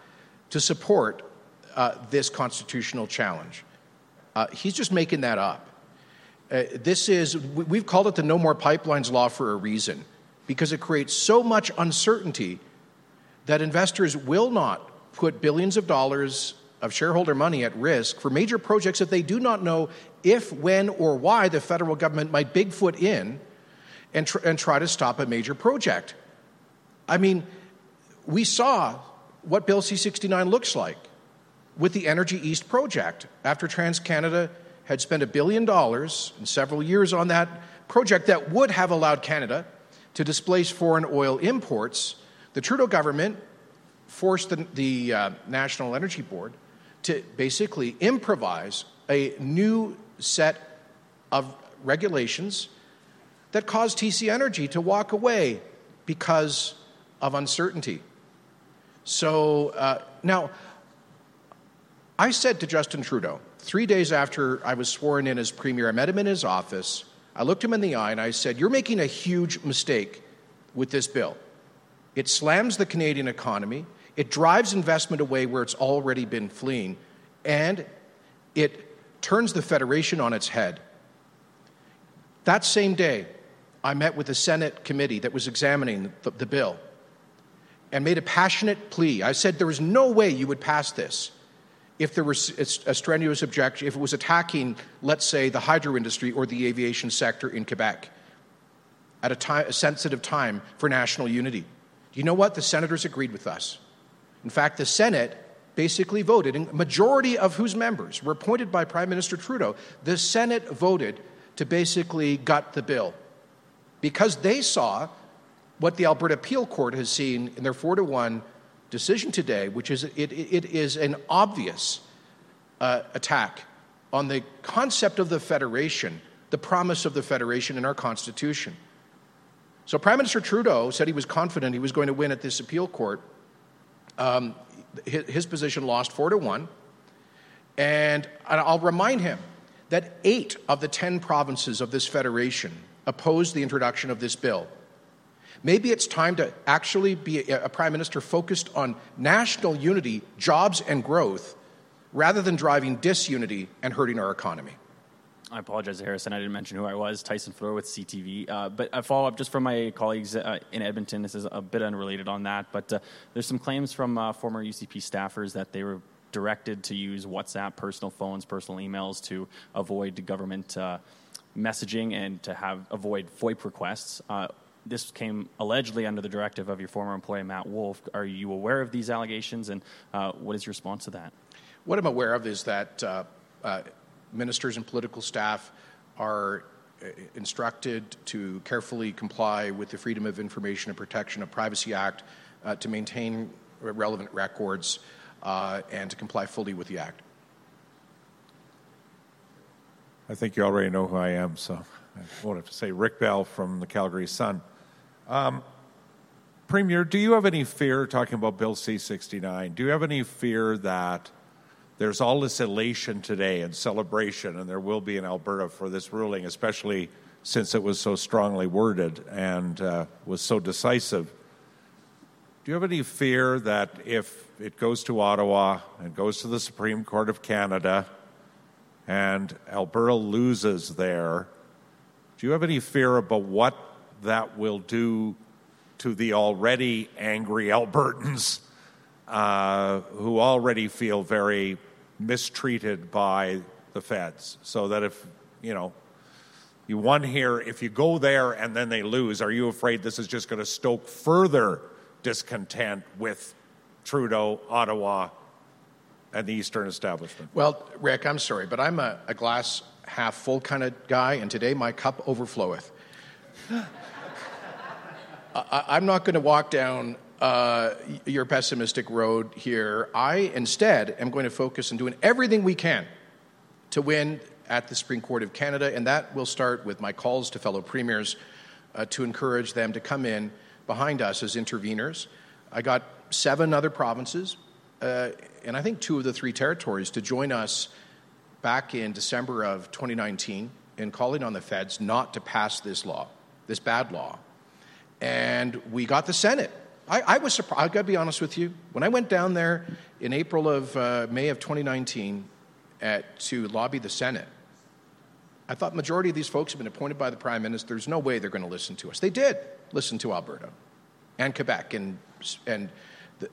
A: to support uh, this constitutional challenge? Uh, he's just making that up. Uh, this is, we've called it the No More Pipelines Law for a reason, because it creates so much uncertainty that investors will not put billions of dollars of shareholder money at risk for major projects that they do not know if, when, or why the federal government might Bigfoot in and, tr- and try to stop a major project. I mean, we saw what Bill C 69 looks like with the Energy East project after TransCanada had spent a billion dollars in several years on that project that would have allowed Canada to displace foreign oil imports. The Trudeau government forced the, the uh, National Energy Board to basically improvise a new set of regulations that caused TC Energy to walk away because of uncertainty. So uh, now, I said to Justin Trudeau, three days after I was sworn in as Premier, I met him in his office. I looked him in the eye and I said, You're making a huge mistake with this bill. It slams the Canadian economy, it drives investment away where it's already been fleeing, and it turns the Federation on its head. That same day, I met with the Senate committee that was examining the, the bill and made a passionate plea. I said there was no way you would pass this if there was a strenuous objection, if it was attacking, let's say, the hydro industry or the aviation sector in Quebec at a, time, a sensitive time for national unity. You know what? The senators agreed with us. In fact, the Senate basically voted, and majority of whose members were appointed by Prime Minister Trudeau, the Senate voted to basically gut the bill because they saw what the Alberta Appeal Court has seen in their 4 to 1 decision today, which is it, it is an obvious uh, attack on the concept of the Federation, the promise of the Federation in our Constitution. So, Prime Minister Trudeau said he was confident he was going to win at this appeal court. Um, his, his position lost four to one. And I'll remind him that eight of the 10 provinces of this federation opposed the introduction of this bill. Maybe it's time to actually be a, prime minister focused on national unity, jobs, and growth rather than driving disunity and hurting our economy.
H: I apologize, Harrison. I didn't mention who I was. Tyson Fleur with CTV. Uh, but a follow up just from my colleagues uh, in Edmonton. This is a bit unrelated on that, but uh, there's some claims from uh, former UCP staffers that they were directed to use WhatsApp, personal phones, personal emails to avoid government uh, messaging and to have avoid FOIP requests. Uh, this came allegedly under the directive of your former employee, Matt Wolf. Are you aware of these allegations, and what is your response to that?
A: What I'm aware of is that ministers and political staff are uh, instructed to carefully comply with the Freedom of Information and Protection of Privacy Act uh, to maintain relevant records uh, and to comply fully with the Act.
I: I think you already know who I am, so I won't have to say Rick Bell from the Calgary Sun. Um, Premier, do you have any fear, talking about Bill C 69, do you have any fear that there's all this elation today and celebration, and there will be in Alberta for this ruling, especially since it was so strongly worded and uh, was so decisive. Do you have any fear that if it goes to Ottawa and goes to the Supreme Court of Canada and Alberta loses there, do you have any fear about what that will do to the already angry Albertans uh, who already feel very mistreated by the feds. So that if, you know, you won here, if you go there and then they lose, are you afraid this is just going to stoke further discontent with Trudeau, Ottawa, and the Eastern establishment?
A: Well, Rick, I'm sorry, but I'm a, a glass half full kind of guy, and today my cup overfloweth. I, am not going to walk down uh, your pessimistic road here. I instead am going to focus on doing everything we can to win at the Supreme Court of Canada, and that will start with my calls to fellow premiers uh, to encourage them to come in behind us as interveners. I got seven other provinces, and I think two of the three territories to join us back in December of 2019 in calling on the feds not to pass this law, this bad law. And we got the Senate I, I was surprised. I've got to be honest with you. When I went down there in April of uh, May of 2019 at, to lobby the Senate, I thought majority of these folks have been appointed by the Prime Minister. There's no way they're going to listen to us. They did listen to Alberta and Quebec and, and uh,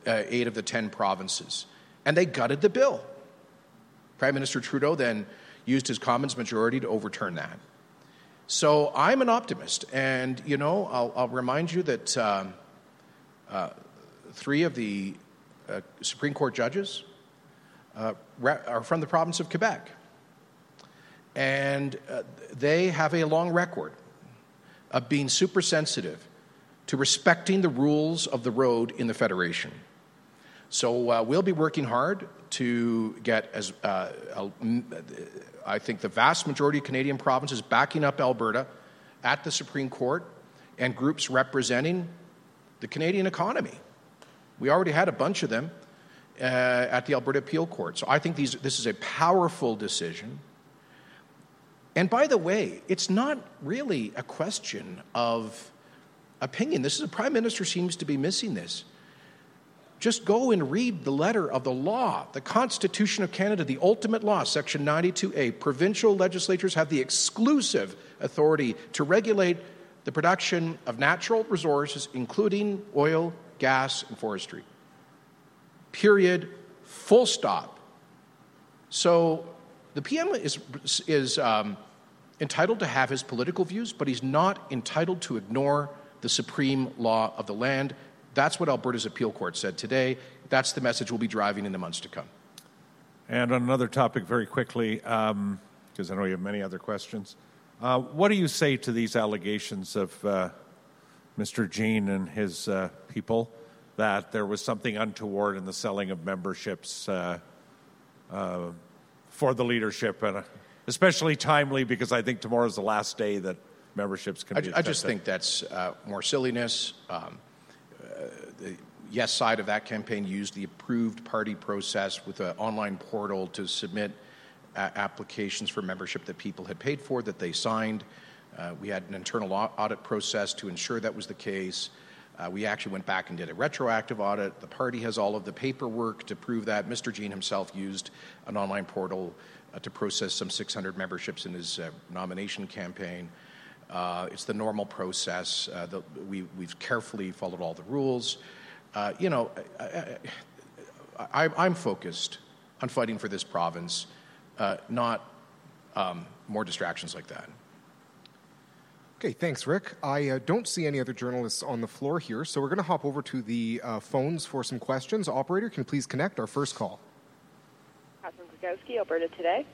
A: eight of the 10 provinces. And they gutted the bill. Prime Minister Trudeau then used his Commons majority to overturn that. So I'm an optimist. And, you know, I'll, I'll remind you that um, uh, three of the uh, Supreme Court judges uh, are from the province of Quebec. And uh, they have a long record of being super sensitive to respecting the rules of the road in the Federation. So uh, we'll be working hard to get as uh, I think the vast majority of Canadian provinces backing up Alberta at the Supreme Court and groups representing the Canadian economy. We already had a bunch of them uh, at the Alberta Appeal Court. So I think these, this is a powerful decision. And by the way, it's not really a question of opinion. This is a prime minister seems to be missing this. Just go and read the letter of the law, the Constitution of Canada, the ultimate law, Section 92A. Provincial legislatures have the exclusive authority to regulate the production of natural resources, including oil, gas, and forestry. Period. Full stop. So the PM is, is um, entitled to have his political views, but he's not entitled to ignore the supreme law of the land. That's what Alberta's appeal court said today. That's the message we'll be driving in the months to come.
I: And on another topic, very quickly, because um, I know you have many other questions. Uh, what do you say to these allegations of uh, Mr. Jean and his uh, people that there was something untoward in the selling of memberships uh, uh, for the leadership, and uh, especially timely because I think tomorrow is the last day that memberships can
A: I. I just think that's more silliness. Um, the yes side of that campaign used the approved party process with an online portal to submit applications for membership that people had paid for that they signed. Uh, we had an internal audit process to ensure that was the case. Uh, we actually went back and did a retroactive audit. The party has all of the paperwork to prove that. Mr. Jean himself used an online portal uh, to process some 600 memberships in his uh, nomination campaign. Uh, it's the normal process. Uh, the, we, have carefully followed all the rules. you know, I, am focused on fighting for this province uh, not um, more distractions like that.
G: Okay, thanks, Rick. I uh, don't see any other journalists on the floor here, so we're going to hop over to the uh, phones for some questions. Operator, can you please connect our first call?
J: Catherine Griwkowsky, Alberta Today.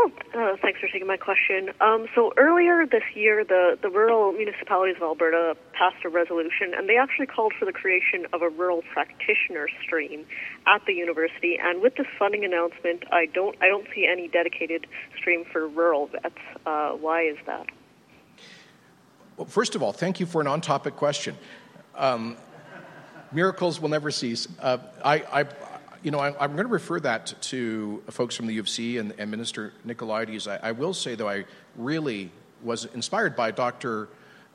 J: Oh, uh, thanks for taking my question. Um, so earlier this year, the, the rural municipalities of Alberta passed a resolution, and they actually called for the creation of a rural practitioner stream at the university. And with this funding announcement, I don't I don't see any dedicated stream for rural vets. Uh, why is that?
A: Well, first of all, thank you for an on-topic question. Um, miracles will never cease. Uh, I, I, you know, I, am going to refer that to folks from the U of and, and Minister Nicolaides. I, I, will say, though, I really was inspired by Dr.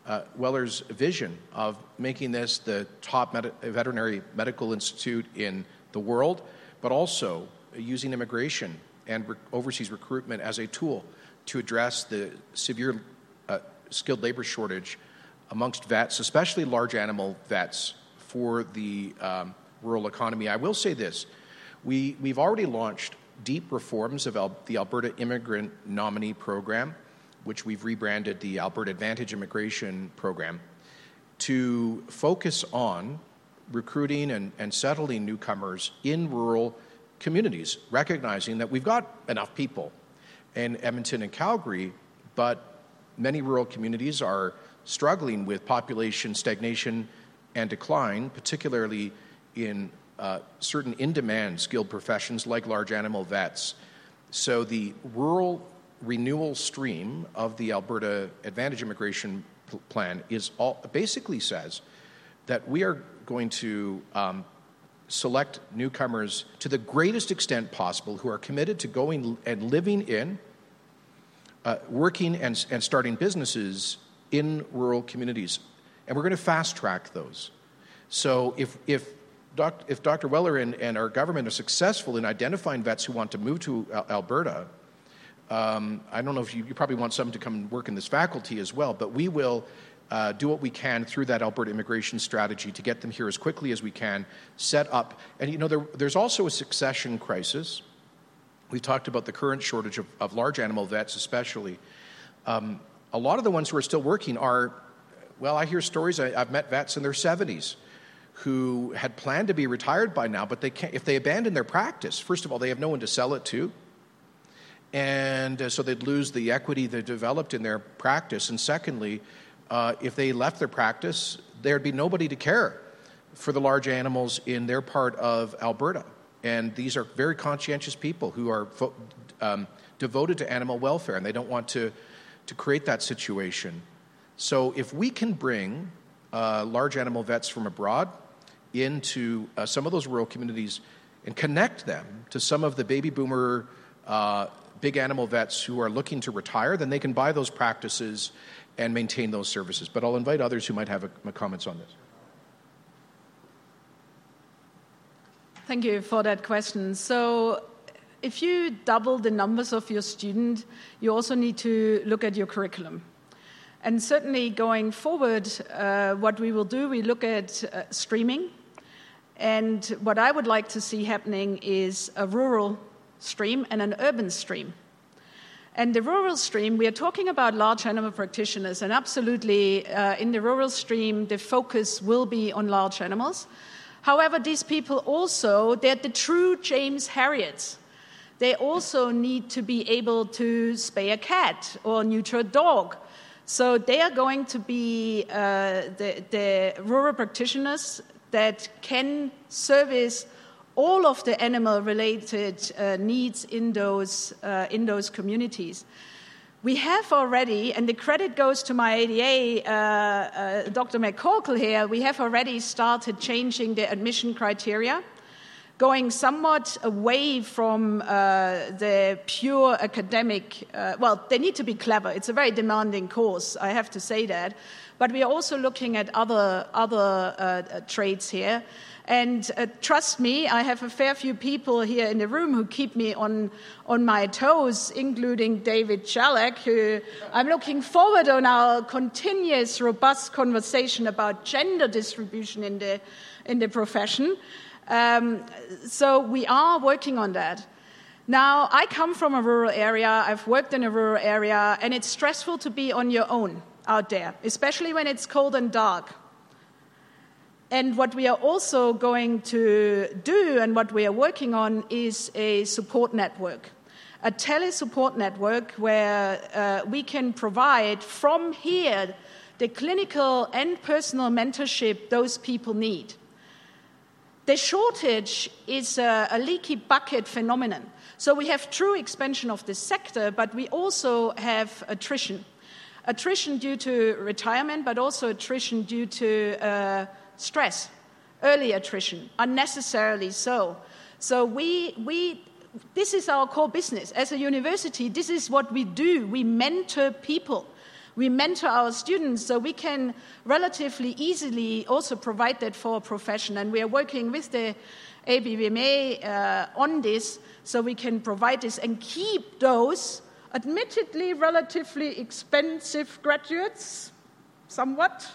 A: Uh, Weller's vision of making this the top med- veterinary medical institute in the world, but also using immigration and re- overseas recruitment as a tool to address the severe uh, skilled labor shortage amongst vets, especially large animal vets, for the um, rural economy. I will say this we, we've already launched deep reforms of Al- the Alberta Immigrant Nominee Program, which we've rebranded the Alberta Advantage Immigration Program, to focus on recruiting and, and settling newcomers in rural communities, recognizing that we've got enough people in Edmonton and Calgary, but many rural communities are struggling with population stagnation and decline, particularly in uh, certain in demand skilled professions like large animal vets. So the rural renewal stream of the Alberta Advantage Immigration Plan is all, basically says that we are going to um, select newcomers to the greatest extent possible who are committed to going and living in, uh, working and, and starting businesses in rural communities. And we're going to fast track those. So if, if doc, if Dr. Weller and, and, our government are successful in identifying vets who want to move to Al- Alberta, um, I don't know if you, you, probably want some to come and work in this faculty as well, but we will uh, do what we can through that Alberta immigration strategy to get them here as quickly as we can, set up. And you know, there, there's also a succession crisis. We've talked about the current shortage of, of large animal vets, especially. Um, a lot of the ones who are still working are, well, I hear stories, I, have met vets in their 70s who had planned to be retired by now, but they can't, if they abandon their practice, first of all, they have no one to sell it to. And uh, so they'd lose the equity they developed in their practice. And secondly, uh, if they left their practice, there'd be nobody to care for the large animals in their part of Alberta. And these are very conscientious people who are fo- um, devoted to animal welfare, and they don't want to, to create that situation. So, if we can bring uh, large animal vets from abroad into uh, some of those rural communities and connect them to some of the baby boomer uh, big animal vets who are looking to retire, then they can buy those practices and maintain those services. But I'll invite others who might have a, a comments on this.
E: Thank you for that question. So, if you double the numbers of your student, you also need to look at your curriculum. And certainly going forward, uh, what we will do, we look at uh, streaming. And what I would like to see happening is a rural stream and an urban stream. And the rural stream, we are talking about large animal practitioners, and absolutely uh, in the rural stream, the focus will be on large animals. However, these people also, they're the true James Herriots. They also need to be able to spay a cat or neuter a dog. So they are going to be uh, the, the rural practitioners that can service all of the animal related uh, needs in those, uh, in those communities. We have already, and the credit goes to my ADA, uh, uh Dr. McCorkle here, we have already started changing the admission criteria, going somewhat away from uh, the pure academic. Uh, well, they need to be clever. It's a very demanding course, I have to say that. But we are also looking at other, other traits here. And uh, trust me, I have a fair few people here in the room who keep me on, on my toes, including David Jalek, who I'm looking forward on our continuous, robust conversation about gender distribution in the, in the profession. Um, so we are working on that. Now, I come from a rural area, I've worked in a rural area, and it's stressful to be on your own out there, especially when it's cold and dark. And what we are also going to do and what we are working on is a support network, a tele support network where uh, we can provide from here the clinical and personal mentorship those people need. The shortage is a, a leaky bucket phenomenon. So we have true expansion of the sector, but we also have attrition. Attrition due to retirement, but also attrition due to uh, stress, early attrition, unnecessarily so. So we, we, this is our core business. As a university, this is what we do. We mentor people. We mentor our students so we can relatively easily also provide that for a profession. And we are working with the ABVMA uh, on this so we can provide this and keep those admittedly relatively expensive graduates, somewhat,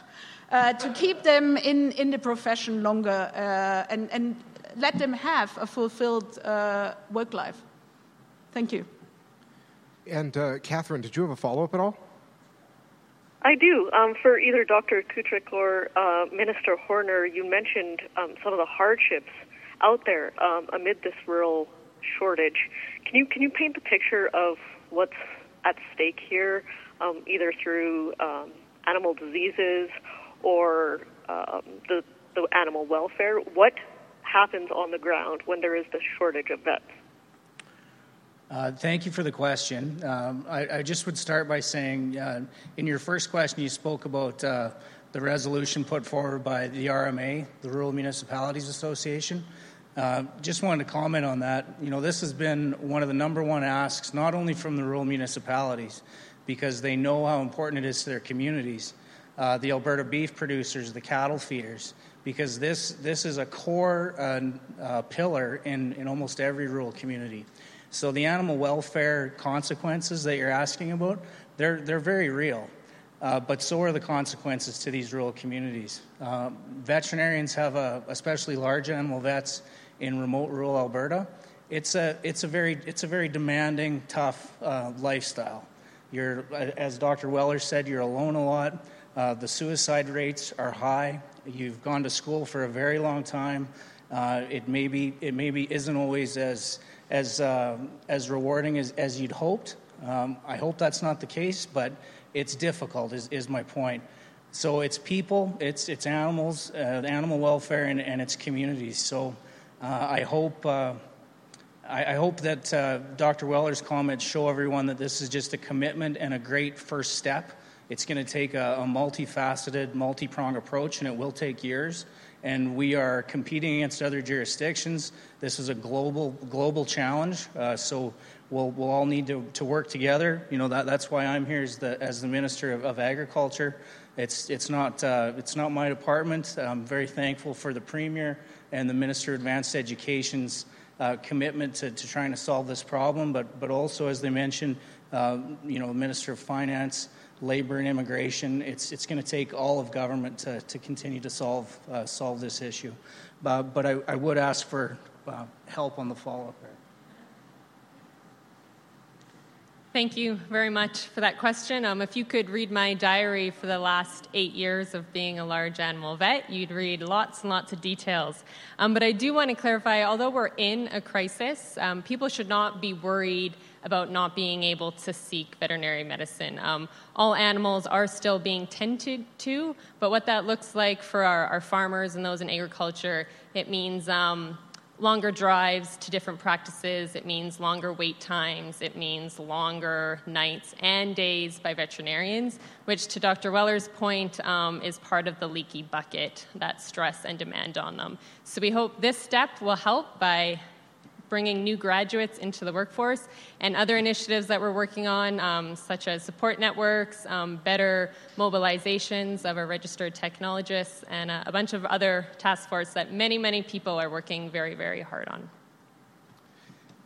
E: uh, to keep them in, in the profession longer uh, and, and let them have a fulfilled uh, work life. Thank you.
G: And uh, Catherine, did you have a follow up at all?
J: I do. Um, for either Dr. Kutryk or uh, Minister Horner, you mentioned um, some of the hardships out there um, amid this rural shortage. Can you can you paint the picture of what's at stake here, um, either through um, animal diseases or um, the, the animal welfare. What happens on the ground when there is the shortage of vets?
C: Uh, thank you for the question. Um, I, I, just would start by saying, uh, in your first question, you spoke about uh, the resolution put forward by the RMA, the Rural Municipalities Association. Uh, just wanted to comment on that. You know, this has been one of the number one asks, not only from the rural municipalities, because they know how important it is to their communities, uh, the Alberta beef producers, the cattle feeders, because this, this is a core uh, uh, pillar in, in almost every rural community. So the animal welfare consequences that you're asking about, they're, they're very real. uh, but so are the consequences to these rural communities. Uh, veterinarians have a, especially large animal vets in remote rural Alberta. It's a, it's a, very, it's a very demanding, tough uh, lifestyle. You're, as Dr. Weller said, you're alone a lot. Uh, the suicide rates are high. You've gone to school for a very long time. Uh, it maybe it maybe isn't always as as uh, as rewarding as, as you'd hoped. Um, I hope that's not the case, but it's difficult. Is is my point? So it's people, it's it's animals, uh, animal welfare, and, and it's communities. So I hope. Uh, I, I hope that uh, Dr. Weller's comments show everyone that this is just a commitment and a great first step. It's going to take a, a multifaceted, multi pronged approach, and it will take years. And we are competing against other jurisdictions. This is a global global challenge, uh, so we'll, we'll all need to, to work together. You know that, that's why I'm here as the, as the Minister of, of Agriculture. It's, it's, not, uh, it's not my department. I'm very thankful for the Premier and the Minister of Advanced Education's uh, commitment to, to, trying to solve this problem, but, but also, as they mentioned, uh, you know, Minister of Finance, Labor and Immigration. It's, it's going to take all of government to, to continue to solve, uh, solve this issue. but I, I, would ask for uh, help on the follow up there.
F: Thank you very much for that question. Um, if you could read my diary for the last eight years of being a large animal vet, you'd read lots and lots of details. Um, but I do want to clarify although we're in a crisis, um, people should not be worried about not being able to seek veterinary medicine. Um, all animals are still being tended to, but what that looks like for our, our farmers and those in agriculture, it means um, longer drives to different practices. It means longer wait times. It means longer nights and days by veterinarians, which, to Dr. Weller's point, um, is part of the leaky bucket, that stress and demand on them. So we hope this step will help by bringing new graduates into the workforce, and other initiatives that we're working on, um, such as support networks, um, better mobilizations of our registered technologists, and a, a bunch of other task force that many, many people are working very, very hard on.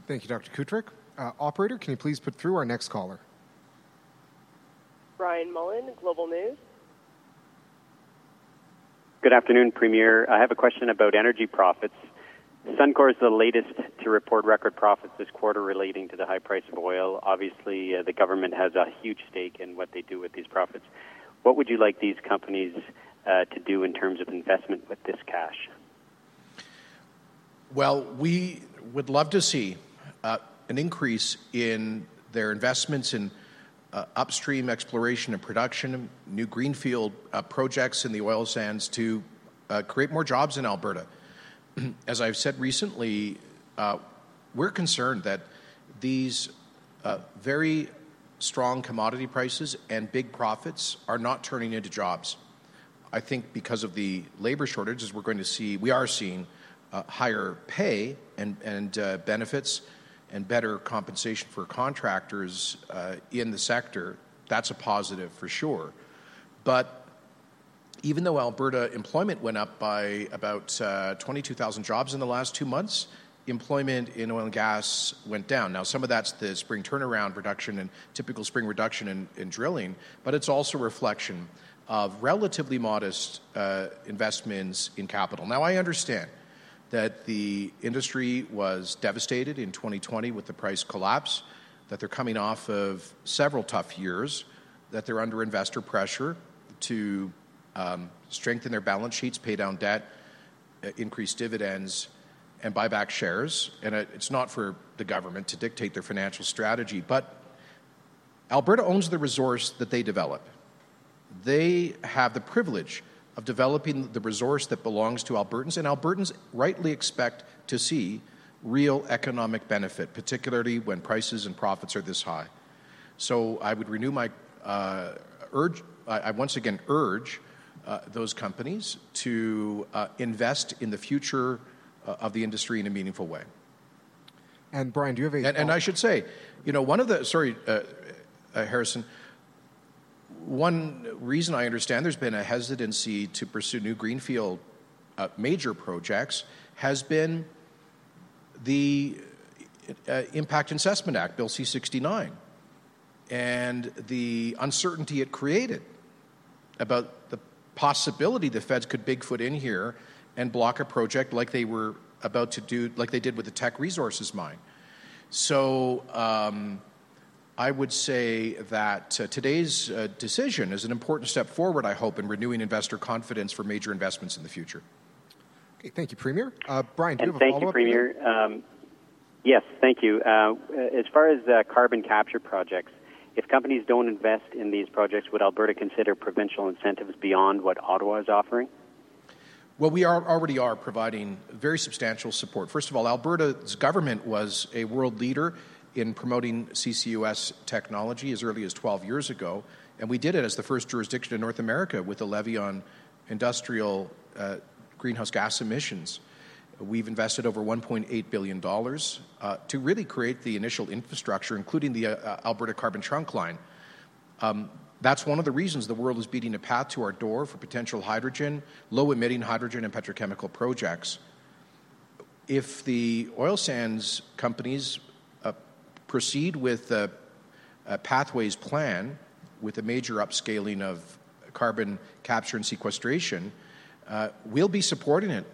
G: Thank you, Dr. Kutryk. Uh, operator, can you please put through our next caller?
K: Brian Mullen, Global News.
L: Good afternoon, Premier. I have a question about energy profits. Suncor is the latest to report record profits this quarter relating to the high price of oil. Obviously, uh, the government has a huge stake in what they do with these profits. What would you like these companies uh, to do in terms of investment with this cash?
A: Well, we would love to see uh, an increase in their investments in uh, upstream exploration and production, new greenfield uh, projects in the oil sands to uh, create more jobs in Alberta. as I've said recently, uh, we're concerned that these uh, very strong commodity prices and big profits are not turning into jobs. I think because of the labor shortages, we're going to see, we are seeing uh, higher pay and, and uh, benefits and better compensation for contractors uh, in the sector. That's a positive for sure. But even though Alberta employment went up by about uh, 22,000 jobs in the last two months, employment in oil and gas went down. Now, some of that's the spring turnaround reduction and typical spring reduction in, in drilling, but it's also a reflection of relatively modest uh, investments in capital. Now, I understand that the industry was devastated in 2020 with the price collapse, that they're coming off of several tough years, that they're under investor pressure to strengthen their balance sheets, pay down debt, uh, increase dividends, and buy back shares. And it's not for the government to dictate their financial strategy, but Alberta owns the resource that they develop. They have the privilege of developing the resource that belongs to Albertans, and Albertans rightly expect to see real economic benefit, particularly when prices and profits are this high. So I would renew my uh, urge, I, once again urge those companies to uh, invest in the future uh, of the industry in a meaningful way.
G: And Brian, do you have a?
A: And, and I should say, you know, one of the sorry, uh, uh, Harrison. One reason I understand there's been a hesitancy to pursue new greenfield major projects has been the Impact Assessment Act, Bill C 69, and the uncertainty it created about the possibility the feds could bigfoot in here and block a project like they were about to do, like they did with the Teck Resources mine. So um, I would say that uh, today's uh, decision is an important step forward, I hope, in renewing investor confidence for major investments in the future.
G: Okay, thank you, Premier. Uh, Brian, do
L: and
G: you have a
L: thank
G: follow
L: you,
G: up?
L: Premier. Um, yes, thank you. Uh, as far as uh, carbon capture projects, if companies don't invest in these projects, would Alberta consider provincial incentives beyond what Ottawa is offering?
A: Well, we are, already are providing very substantial support. First of all, Alberta's government was a world leader in promoting CCUS technology as early as 12 years ago, and we did it as the first jurisdiction in North America with a levy on industrial uh, greenhouse gas emissions. We've invested over $1.8 billion uh, to really create the initial infrastructure, including the uh, Alberta Carbon Trunk Line. Um, that's one of the reasons the world is beating a path to our door for potential hydrogen, low emitting hydrogen, and petrochemical projects. If the oil sands companies uh, proceed with a Pathways plan with a major upscaling of carbon capture and sequestration, uh, we'll be supporting it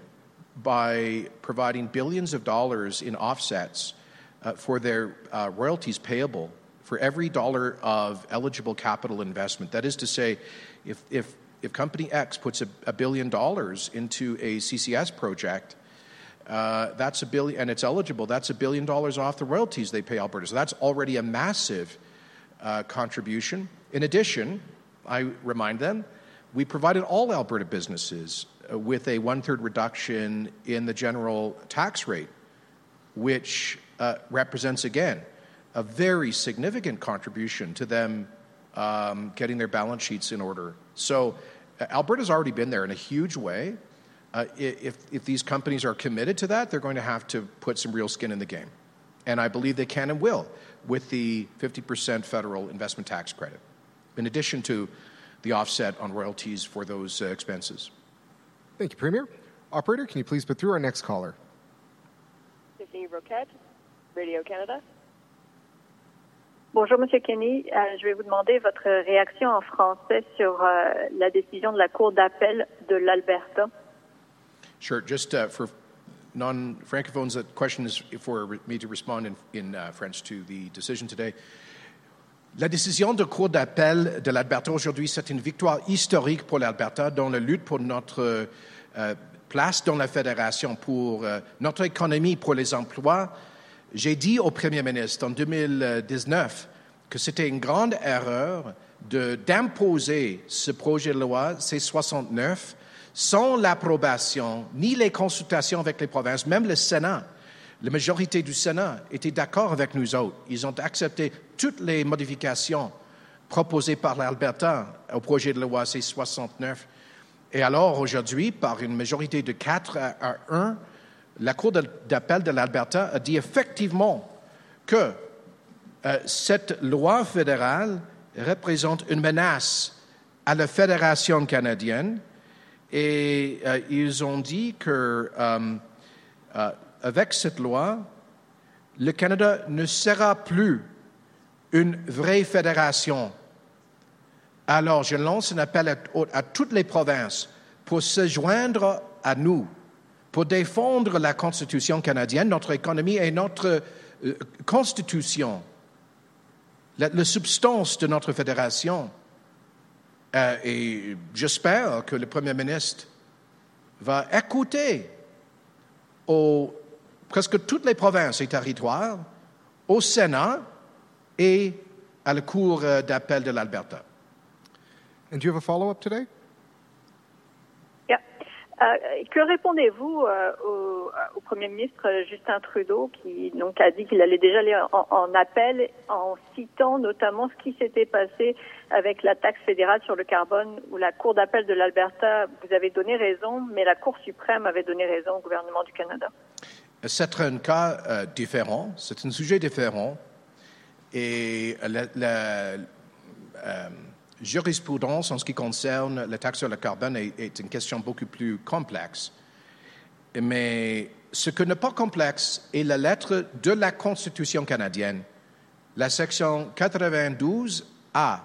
A: by providing billions of dollars in offsets uh, for their uh, royalties payable for every dollar of eligible capital investment. That is to say, if, if, if Company X puts a, a billion dollars into a CCS project, uh, that's a billion, and it's eligible, that's a billion dollars off the royalties they pay Alberta. So that's already a massive uh, contribution. In addition, I remind them, we provided all Alberta businesses with a one third reduction in the general tax rate, which uh, represents, again, a very significant contribution to them um, getting their balance sheets in order. So uh, Alberta's already been there in a huge way. Uh, if, if these companies are committed to that, they're going to have to put some real skin in the game. And I believe they can and will with the 50% federal investment tax credit, in addition to the offset on royalties for those uh, expenses.
G: Thank you, Premier. Operator, can you please put through our next caller?
K: Tiffany Roquette, Radio Canada.
M: Bonjour, Monsieur Kenney. Euh, je vais vous demander votre réaction en français sur euh, la décision de la Cour d'appel de l'Alberta.
A: Sure. Just uh, for non-francophones, the question is for me to respond in, in uh, French to the decision today. La décision de Cour d'appel de l'Alberta aujourd'hui, c'est une victoire historique pour l'Alberta dans la lutte pour notre euh, place dans la fédération, pour euh, notre économie, pour les emplois, j'ai dit au Premier ministre en 2019 que c'était une grande erreur d'imposer ce projet de loi C-69 sans l'approbation ni les consultations avec les provinces, même le Sénat. La majorité du Sénat était d'accord avec nous autres. Ils ont accepté toutes les modifications proposées par l'Alberta au projet de loi C-69. Et alors, aujourd'hui, par une majorité de 4 à 1, la Cour d'appel de l'Alberta a dit effectivement que euh, cette loi fédérale représente une menace à la Fédération canadienne et euh, ils ont dit que euh, avec cette loi, le Canada ne sera plus une vraie fédération. Alors, je lance un appel à, toutes les provinces pour se joindre à nous pour défendre la Constitution canadienne, notre économie et notre euh, Constitution, la, substance de notre fédération. Euh, et j'espère que le Premier ministre va écouter presque toutes les provinces et territoires, au Sénat et à la Cour euh, d'appel de l'Alberta.
G: And do you have a follow-up today?
M: Euh, que répondez-vous euh, au, au, Premier ministre Justin Trudeau qui donc a dit qu'il allait déjà aller en, en, appel en citant notamment ce qui s'était passé avec la taxe fédérale sur le carbone où la Cour d'appel de l'Alberta vous avez donné raison, mais la Cour suprême avait donné raison au gouvernement du Canada?
A: C'est un cas euh, différent, c'est un sujet différent et la, la jurisprudence en ce qui concerne la taxe sur le carbone est, une question beaucoup plus complexe. Mais ce qui n'est pas complexe est la lettre de la Constitution canadienne, la section 92A,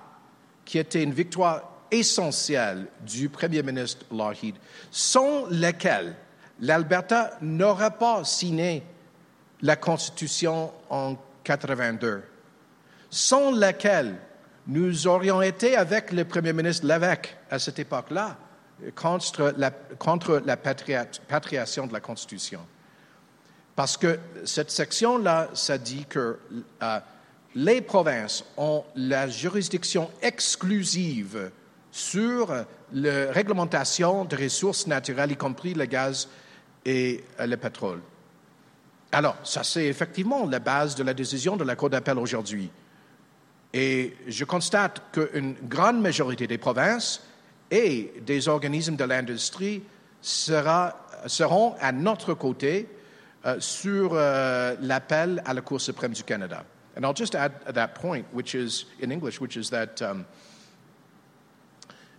A: qui était une victoire essentielles du premier ministre Lockheed, sans lesquelles l'Alberta n'aurait pas signé la Constitution en 82, sans lesquelles nous aurions été avec le premier ministre Lévesque à cette époque-là contre la, contre la patriation de la Constitution. Parce que cette section-là, ça dit que euh, les provinces ont la juridiction exclusive sur la réglementation des ressources naturelles, y compris le gaz et euh, le pétrole. Alors, ça, c'est effectivement la base de la décision de la Cour d'appel aujourd'hui. Et je constate qu'une grande majorité des provinces et des organismes de l'industrie seront à notre côté uh, sur uh, l'appel à la Cour suprême du Canada. And I'll just add that point, which is in English, which is that um,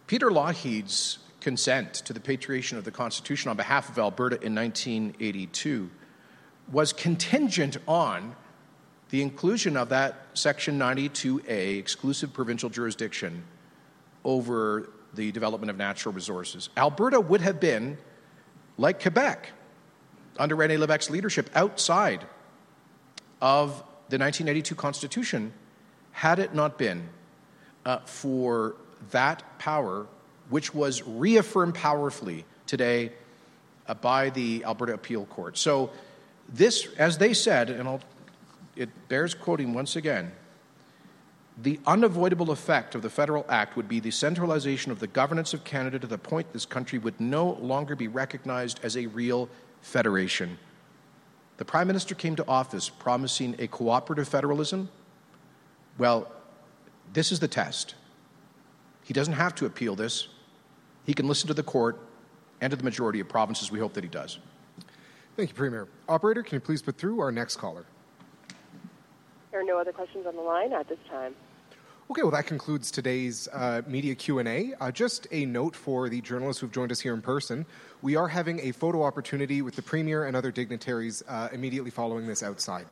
A: Peter Lougheed's consent to the patriation of the Constitution on behalf of Alberta in 1982 was contingent on the inclusion of that Section 92A exclusive provincial jurisdiction over the development of natural resources. Alberta would have been, like Quebec, under Rene Levesque's leadership, outside of the 1982 Constitution had it not been uh, for that power, which was reaffirmed powerfully today uh, by the Alberta Appeal Court. So, this, as they said, and I'll, it bears quoting once again, the unavoidable effect of the Federal Act would be the centralization of the governance of Canada to the point this country would no longer be recognized as a real federation. The Prime Minister came to office promising a cooperative federalism. Well, this is the test. He doesn't have to appeal this. He can listen to the court and to the majority of provinces. We hope that he does.
G: Thank you, Premier. Operator, can you please put through our next caller?
K: There are no other questions on the line at this time.
G: Okay, well, that concludes today's uh, media Q&A. Uh, just a note for the journalists who've joined us here in person. We are having a photo opportunity with the Premier and other dignitaries uh, immediately following this outside.